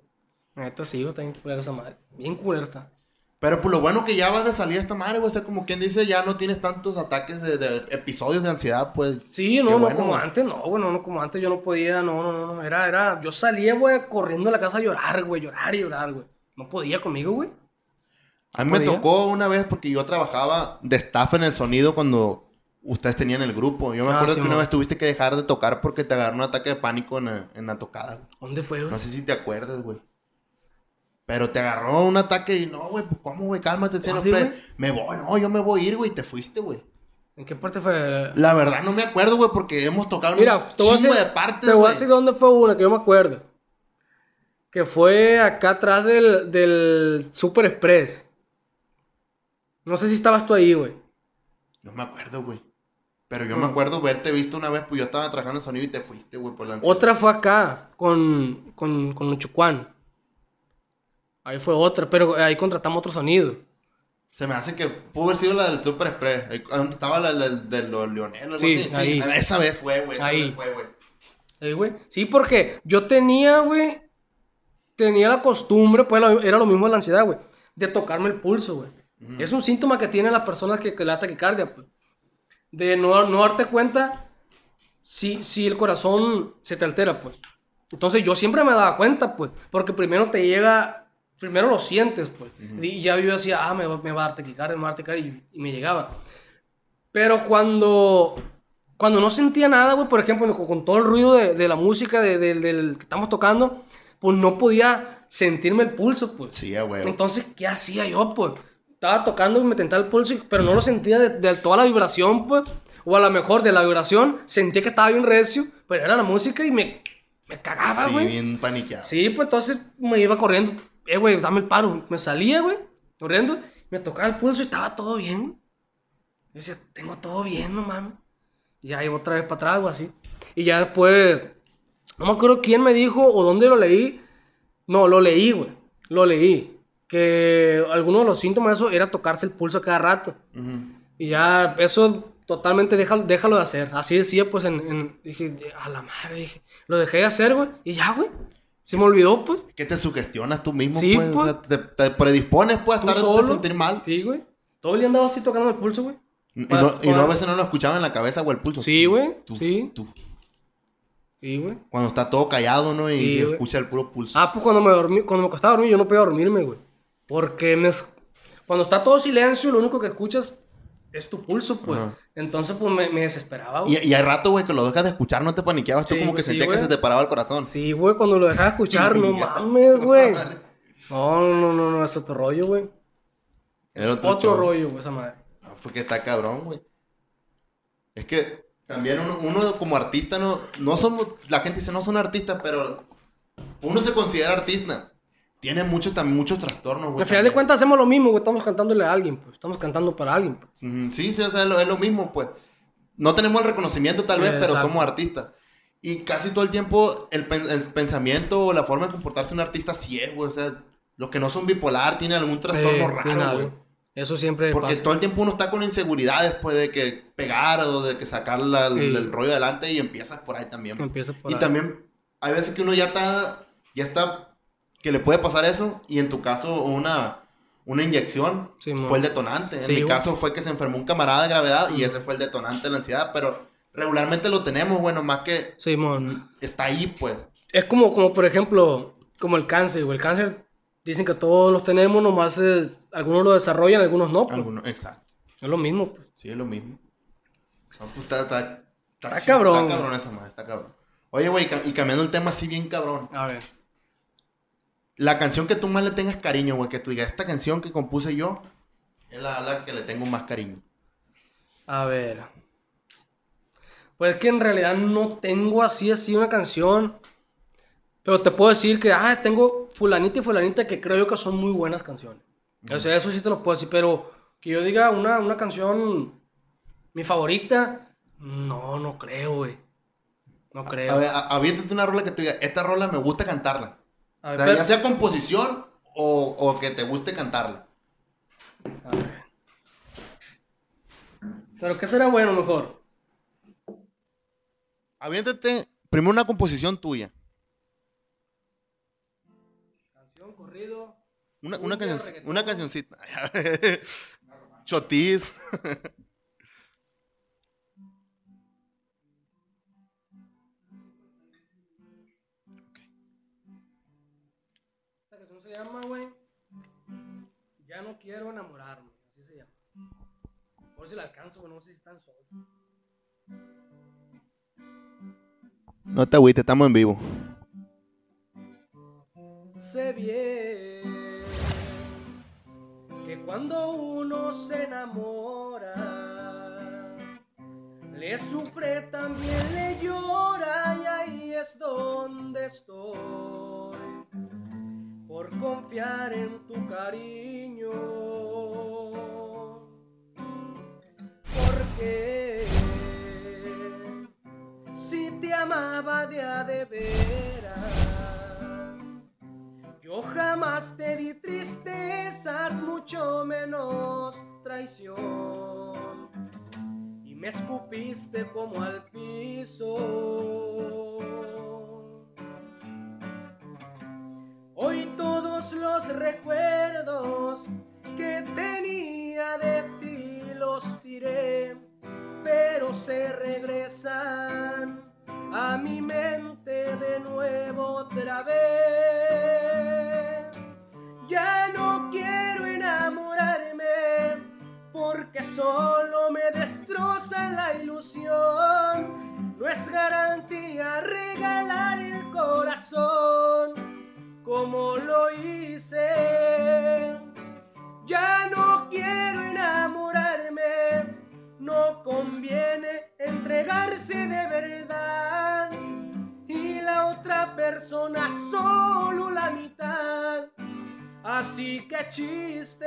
A: Esto sí, está bien culera esa madre. Bien culera está.
B: Pero pues lo bueno que ya vas de salir esta madre, güey. O sea, como quien dice, ya no tienes tantos ataques de, de episodios de ansiedad, pues.
A: Sí, no, no
B: bueno,
A: como
B: güey.
A: antes, no, güey, no, no como antes yo no podía, no, no, no, era, era, yo salía, güey, corriendo a la casa a llorar, güey, llorar y llorar, güey. No podía conmigo, güey.
B: A mí me tocó una vez porque yo trabajaba de staff en el sonido cuando ustedes tenían el grupo. Yo me
A: Ah,
B: acuerdo
A: sí,
B: que una vez tuviste que dejar de tocar porque te agarró un ataque de pánico en la, en la tocada. güey.
A: ¿Dónde fue, güey?
B: No sé si te acuerdas, güey. Pero te agarró un ataque y no, güey, pues cómo, güey, cálmate, Cielo
A: ¿Dónde,
B: Play.
A: güey?
B: Me voy, no, yo me voy a ir, güey, y te fuiste, güey.
A: ¿En qué parte fue?
B: La verdad no me acuerdo, güey, porque hemos tocado
A: Mira,
B: un chingo
A: decir,
B: de partes,
A: te voy a decir dónde fue una que yo me acuerdo. Que fue acá atrás del, del Super Express. No sé si estabas tú ahí, güey.
B: No me acuerdo, güey. Pero yo
A: No.
B: me acuerdo verte visto una vez, pues yo estaba trabajando en sonido y te fuiste, güey, por la ansiedad.
A: Otra fue acá, con, con, con Luchucuán. Ahí fue otra, pero ahí contratamos otro sonido.
B: Se me hace que pudo haber sido la del Super Express. Ahí estaba la del de los Leonel, algo
A: Sí,
B: así.
A: ahí.
B: Esa vez fue, güey.
A: Ahí.
B: fue, güey.
A: Ahí, güey. Sí, porque yo tenía, güey, tenía la costumbre, pues era lo mismo de la ansiedad, güey, de tocarme el pulso, güey. Es un síntoma que tienen las personas que, que le da taquicardia, pues. De no, no darte cuenta si, si el corazón se te altera, pues. Entonces yo siempre me daba cuenta, pues, porque primero te llega, primero lo sientes, pues. Y ya yo decía, ah, me va, me va a dar taquicardia, me va a dar taquicardia, y, y me llegaba. Pero cuando, cuando no sentía nada, güey, por ejemplo, con, con todo el ruido de, de la música de- de- del que estamos tocando, pues no podía sentirme el pulso, pues.
B: Sí, güey.
A: Entonces, ¿qué hacía yo, pues? Estaba tocando y me tentaba el pulso, pero no lo sentía de, toda la vibración, pues. O a lo mejor de la vibración sentía que estaba bien recio, pero era la música y me, me cagaba,
B: Sí,
A: güey.
B: bien paniqueado.
A: Sí, pues entonces me iba corriendo. Eh, güey, dame el paro. Me salía, güey, corriendo. Me tocaba el pulso y estaba todo bien. Yo decía, tengo todo bien, no mames. Y ya iba otra vez para atrás, o así. Y ya después, no me acuerdo quién me dijo o dónde lo leí. No, lo leí, güey. Lo leí. Que alguno de los síntomas de eso era tocarse el pulso cada rato.
B: Ujú.
A: Y ya, eso totalmente déjalo, déjalo de hacer. Así decía, pues, en, en- dije, a la madre, dije, lo dejé de hacer, güey. Y ya, güey. Se me olvidó, pues.
B: Que te sugestionas tú mismo,
A: Sí,
B: pues. O
A: pues.
B: sea, te, te predispones, pues, a estar
A: solo.
B: a sentir mal.
A: Sí, güey. Todo el día andaba así tocando el pulso, güey.
B: Y, no, y no
A: pa-
B: a veces no lo escuchaba en la cabeza o el pulso.
A: Sí, güey, sí.
B: tú.
A: Sí, güey.
B: Cuando está todo callado, ¿no? Y,
A: Sí, güey.
B: escucha el puro pulso.
A: Ah, pues cuando me dormí, cuando me costaba dormir, yo no podía dormirme, güey. Porque me cuando está todo silencio, lo único que escuchas es tu pulso, pues.
B: Ajá.
A: Entonces, pues me, me desesperaba, güey.
B: Y, y hay rato, güey, que lo dejas de escuchar, no te paniqueabas. Tú
A: Sí,
B: como que
A: sí,
B: sentías que
A: güey.
B: se te paraba el corazón.
A: Sí, güey, cuando lo dejaba escuchar, no mames, güey. No, no, no, no, es otro rollo, güey. Es otro,
B: otro
A: rollo, güey, esa madre.
B: No, porque está cabrón, güey. Es que también uno, uno como artista no, no somos, la gente dice no son artistas, pero uno se considera artista. Tiene muchos también muchos trastornos, güey.
A: Al final de cuentas hacemos lo mismo, güey. Estamos cantándole a alguien, pues. Estamos cantando para alguien, pues.
B: Ujú, Sí, sí, o sea, es lo, es lo mismo, pues. No tenemos el reconocimiento tal vez, pero
A: Exacto.
B: somos artistas. Y casi todo el tiempo el, el pensamiento o la forma de comportarse un artista sí es, güey. O sea, los que no son bipolar tienen algún trastorno
A: Eh,
B: raro, güey.
A: Eso siempre
B: Porque
A: pasa.
B: todo el tiempo uno está con inseguridades, pues, de que pegar o de que sacar la- el,
A: Sí.
B: el rollo adelante y empiezas por ahí también.
A: por
B: y
A: ahí.
B: también hay veces que uno ya está, ya está, que le puede pasar eso y en tu caso una, una inyección
A: Sí,
B: fue el detonante. En
A: Sí,
B: mi
A: güey.
B: caso fue que se enfermó un camarada de gravedad y ese fue el detonante de la ansiedad, pero regularmente lo tenemos, bueno, más que
A: Simón.
B: está ahí, pues.
A: Es como, como, por ejemplo, como el cáncer, güey. El cáncer dicen que todos los tenemos, nomás es- algunos lo desarrollan, algunos no. pues.
B: Alguno, exacto.
A: Es lo mismo, pues.
B: Sí, es lo mismo. No, pues está, está,
A: Está
B: chi-
A: cabrón,
B: Está cabrón esa madre, está cabrón. Oye, güey, y cambiando el tema así bien cabrón.
A: A ver.
B: La canción que tú más le tengas cariño, güey, que tú digas, esta canción que compuse yo es la, la que le tengo más cariño.
A: A ver. Pues es que en realidad no tengo así, así una canción. Pero te puedo decir que, ah, tengo fulanita y fulanita que creo yo que son muy buenas canciones. O sea, eso sí te lo puedo decir. Pero que yo diga una, una canción, mi favorita, no, no creo, güey. No creo.
B: A ver, aviéntate una rola que tú digas, esta rola me gusta cantarla.
A: A
B: O
A: ver,
B: sea,
A: pero-
B: ya sea composición o, o que te guste cantarla.
A: a ver. Pero ¿qué será bueno mejor?
B: Aviéntate primero una composición tuya.
A: Canción, corrido.
B: Una, una, una cancioncita. Chotis.
A: canción se llama, güey. Ya no quiero enamorarme. Así se llama. Por si la alcanzo, güey. No sé si están solos.
B: No te agüites, estamos en vivo.
A: Sé bien que cuando uno se enamora, le sufre también le llora y ahí es donde estoy por confiar en tu cariño. Porque si te amaba de a de veras, yo jamás te di tristezas, mucho menos traición. Y me escupiste como al piso. Hoy todos los recuerdos que tenía de ti los tiré, pero se regresan a mi mente de nuevo otra vez. Ya no quiero enamorarme porque solo me destroza la ilusión. No es garantía regalar el corazón como lo hice. Ya no quiero enamorarme, no conviene entregarse de verdad. Y la otra persona solo la mitad. Así que chiste.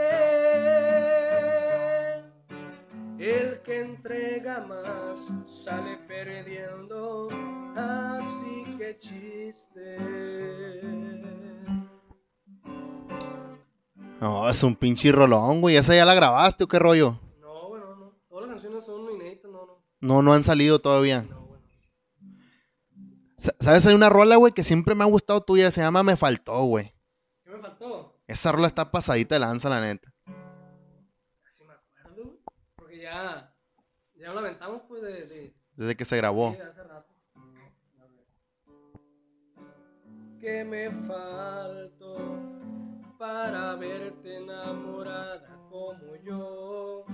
A: El que entrega más sale perdiendo. Así que chiste.
B: No, es un pinche rolón, güey. ¿Esa ya la grabaste o qué rollo?
A: No, bueno, no. Todas las canciones son inéditas, no, no.
B: No, no han salido todavía.
A: No, bueno.
B: Sa- ¿Sabes? Hay una rola, güey, que siempre me ha gustado tuya. Se llama Me Faltó, güey.
A: ¿Qué me faltó?
B: Esa rola está pasadita de lanza, la neta.
A: Así me acuerdo, güey. Porque ya. Ya lo aventamos, pues, de. de
B: Desde que se grabó.
A: Sí, hace rato. Que me faltó para verte enamorada como yo,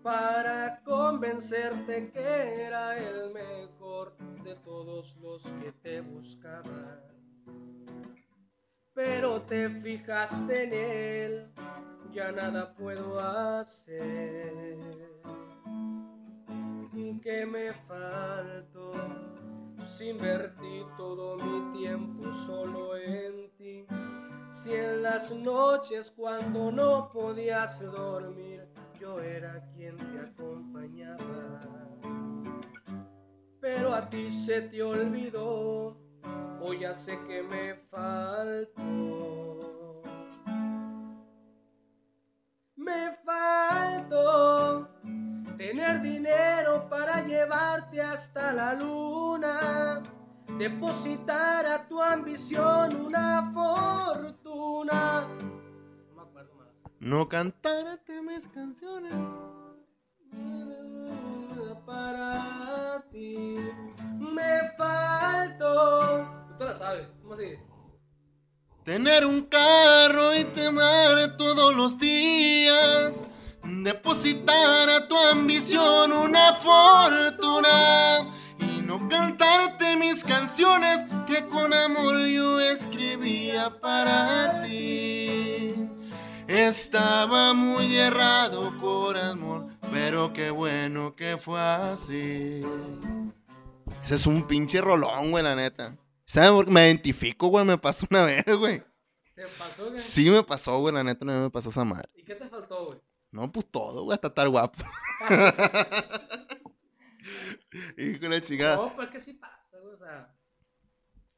A: para convencerte que era el mejor de todos los que te buscaban. Pero te fijaste en él, ya nada puedo hacer. Que me faltó si invertí todo mi tiempo solo en ti si en las noches cuando no podías dormir yo era quien te acompañaba. Pero a ti se te olvidó hoy ya sé que me faltó. Me faltó tener dinero para llevarte hasta la luna, depositar a tu ambición una fortuna. No me acuerdo más.
B: No mis canciones.
A: Para ti me faltó. Tú te la sabes, ¿cómo así?
B: Tener un carro y te amar todos los días. Depositar a tu ambición una fortuna. Cantarte mis canciones que con amor yo escribía para ti. Estaba muy errado por amor, pero qué bueno que fue así. Ese es un pinche rolón, güey, la neta. ¿Sabes por qué? Me identifico, güey, me pasó una vez, güey.
A: ¿Te pasó? qué?
B: Sí me pasó, güey, la neta no me pasó esa madre.
A: ¿Y qué te faltó, güey?
B: No, pues todo, güey, hasta estar guapo. y con la chingada.
A: No, pues es que sí pasa, güey, o sea.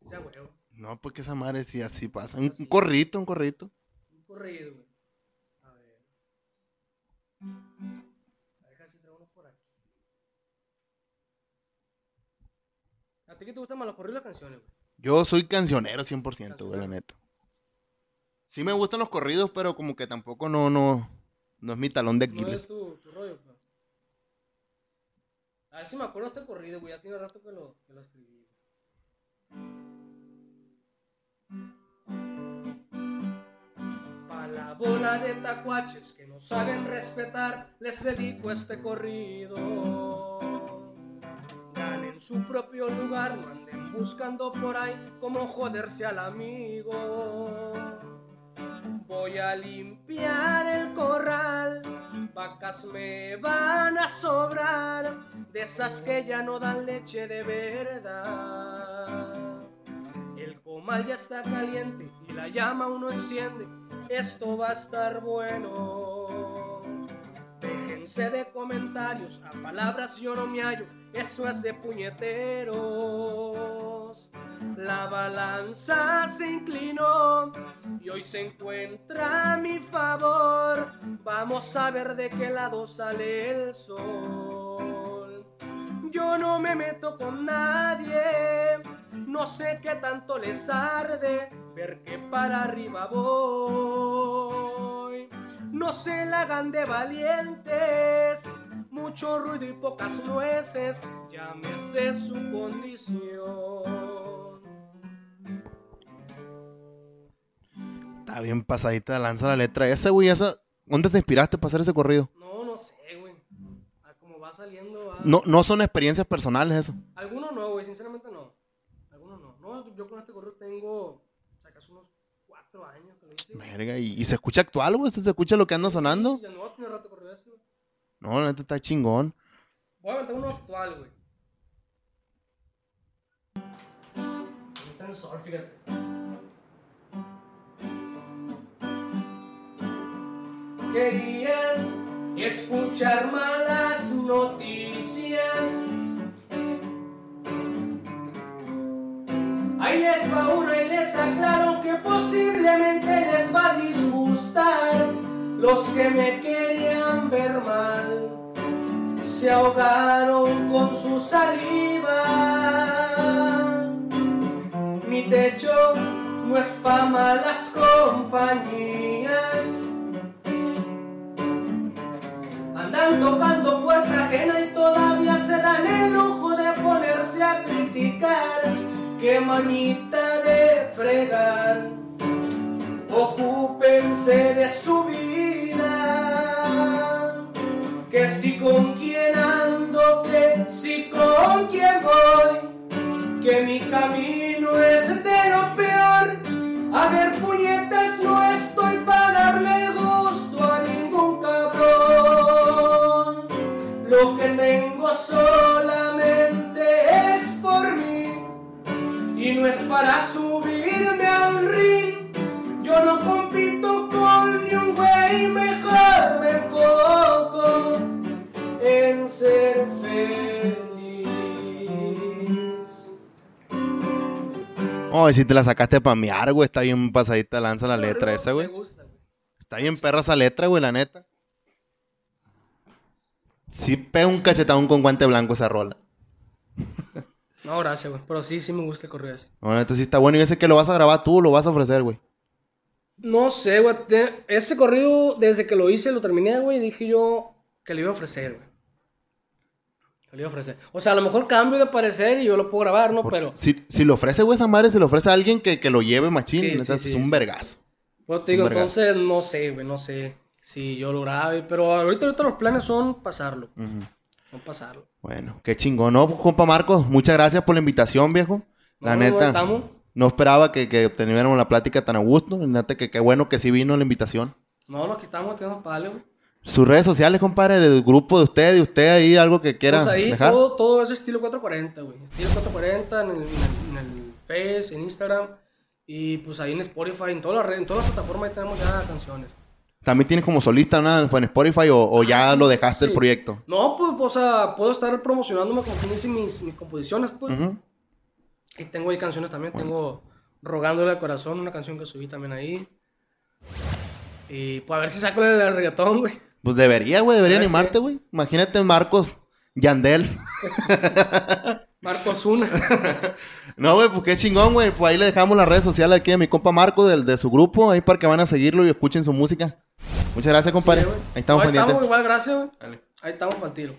A: Sea huevo.
B: No, porque esa madre sí así pasa. Un, un corrito, un corrito.
A: Un corrido, güey. A ver. A ver si traigo uno por aquí. ¿A ti qué te gustan más los corridos o las canciones, güey?
B: Yo soy cancionero 100%, güey, la neta. Sí me gustan los corridos, pero como que tampoco no, no, no es mi talón de
A: No
B: Aquiles.
A: es tu, tu rollo, pues. A ver si me acuerdo este corrido, güey. Ya tiene rato que lo, que lo escribí. Pa' la bola de tacuaches que no saben respetar, les dedico este corrido. Ganen su propio lugar, no anden buscando por ahí como joderse al amigo. Voy a limpiar el corral, vacas me van a sobrar, de esas que ya no dan leche de verdad. El comal ya está caliente y la llama uno enciende, esto va a estar bueno. Déjense de comentarios, a palabras yo no me hallo, eso es de La balanza se inclinó y hoy se encuentra a mi favor. Vamos a ver de qué lado sale el sol. Yo no me meto con nadie, no sé qué tanto les arde ver que para arriba voy. No se la hagan de valientes, mucho ruido y pocas nueces, llámese su condición.
B: Está bien pasadita de lanza la letra. Ese, güey, esa. ¿Dónde te inspiraste para hacer ese corrido?
A: No, no sé, güey. A como va saliendo, va.
B: No, no son experiencias personales eso.
A: Algunos no, güey, sinceramente no. Algunos no. No, yo con este correo tengo, acaso unos cuatro años.
B: Verga, y, y se escucha actual, güey. Se escucha lo que anda sonando.
A: Sí, ya no, tiene rato corrido ese, güey.
B: No, la neta está chingón.
A: Voy a aventar uno actual, güey. Está en sol, fíjate. Querían escuchar malas noticias. Ahí les va una y les aclaro que posiblemente les va a disgustar. Los que me querían ver mal se ahogaron con su saliva. Mi techo no es pa' malas compañías. Andan tocando puerta ajena y todavía se dan el lujo de ponerse a criticar. Qué manita de fregar. Ocúpense de su vida. Que si con quién ando, que si con quién voy. Que mi camino es de lo peor. A ver, puñetas, no estoy solamente es por mí. Y no es para subirme a un ring. Yo no compito con ni un güey, mejor me enfoco en ser feliz.
B: Oh, y si te la sacaste para miar, güey. Está bien pasadita lanza la letra esa, güey. Está bien perra esa letra, güey, la neta. Sí pega un cachetón con guante blanco esa rola.
A: No, gracias, güey. Pero sí, sí me gusta el correo ese.
B: No, la neta sí está bueno. Y ese que lo vas a grabar tú, lo vas a ofrecer, güey.
A: No sé, güey. Ese corrido, desde que lo hice, lo terminé, güey, dije yo que le iba a ofrecer, güey. Que le iba a ofrecer. O sea, a lo mejor cambio de parecer y yo lo puedo grabar, ¿no?
B: Por-
A: Pero,
B: Si, si lo ofrece, güey, esa madre, se lo ofrece a alguien que, que lo lleve machín.
A: Sí, sí,
B: es
A: sí,
B: un vergazo.
A: pero te digo, entonces, no sé, güey, no sé si yo lo grabe. Pero ahorita, ahorita los planes son pasarlo.
B: Ujú.
A: Son pasarlo.
B: Bueno, qué chingón. No, compa Marcos, muchas gracias por la invitación, viejo. La
A: No,
B: neta,
A: estamos.
B: no esperaba que, que tuviéramos la plática tan a gusto. La neta, que qué bueno que sí vino la invitación.
A: No, no, aquí estamos, tenemos palo, güey.
B: Sus redes sociales, compadre, del grupo de usted y usted ahí, algo que quiera
A: Pues ahí
B: dejar.
A: todo, todo es estilo 440, güey. Estilo 440 en el, en el, Face, en Instagram. Y pues ahí en Spotify, en todas las redes, en todas las plataformas ahí tenemos ya canciones.
B: También tienes como solista nada en Spotify o, o ya
A: Ah, sí,
B: lo
A: sí,
B: dejaste el proyecto.
A: No, pues, pues, o sea, puedo estar promocionándome dice mis, mis composiciones, pues. Y tengo ahí canciones también. Tengo Rogándole al Corazón, una canción que subí también ahí. Y pues a ver si saco el, reggaetón, güey.
B: Pues debería, güey, debería animarte, güey. Imagínate Marcos Yandel.
A: Marco Azuna.
B: No, güey, pues qué chingón, güey. Pues ahí le dejamos las redes sociales aquí a mi compa Marco del, de su grupo, ahí para que van a seguirlo y escuchen su música. Muchas gracias, compadre.
A: Sí,
B: ahí estamos
A: No, Ahí
B: pendientes.
A: estamos, igual, gracias, güey. Ahí estamos para el tiro.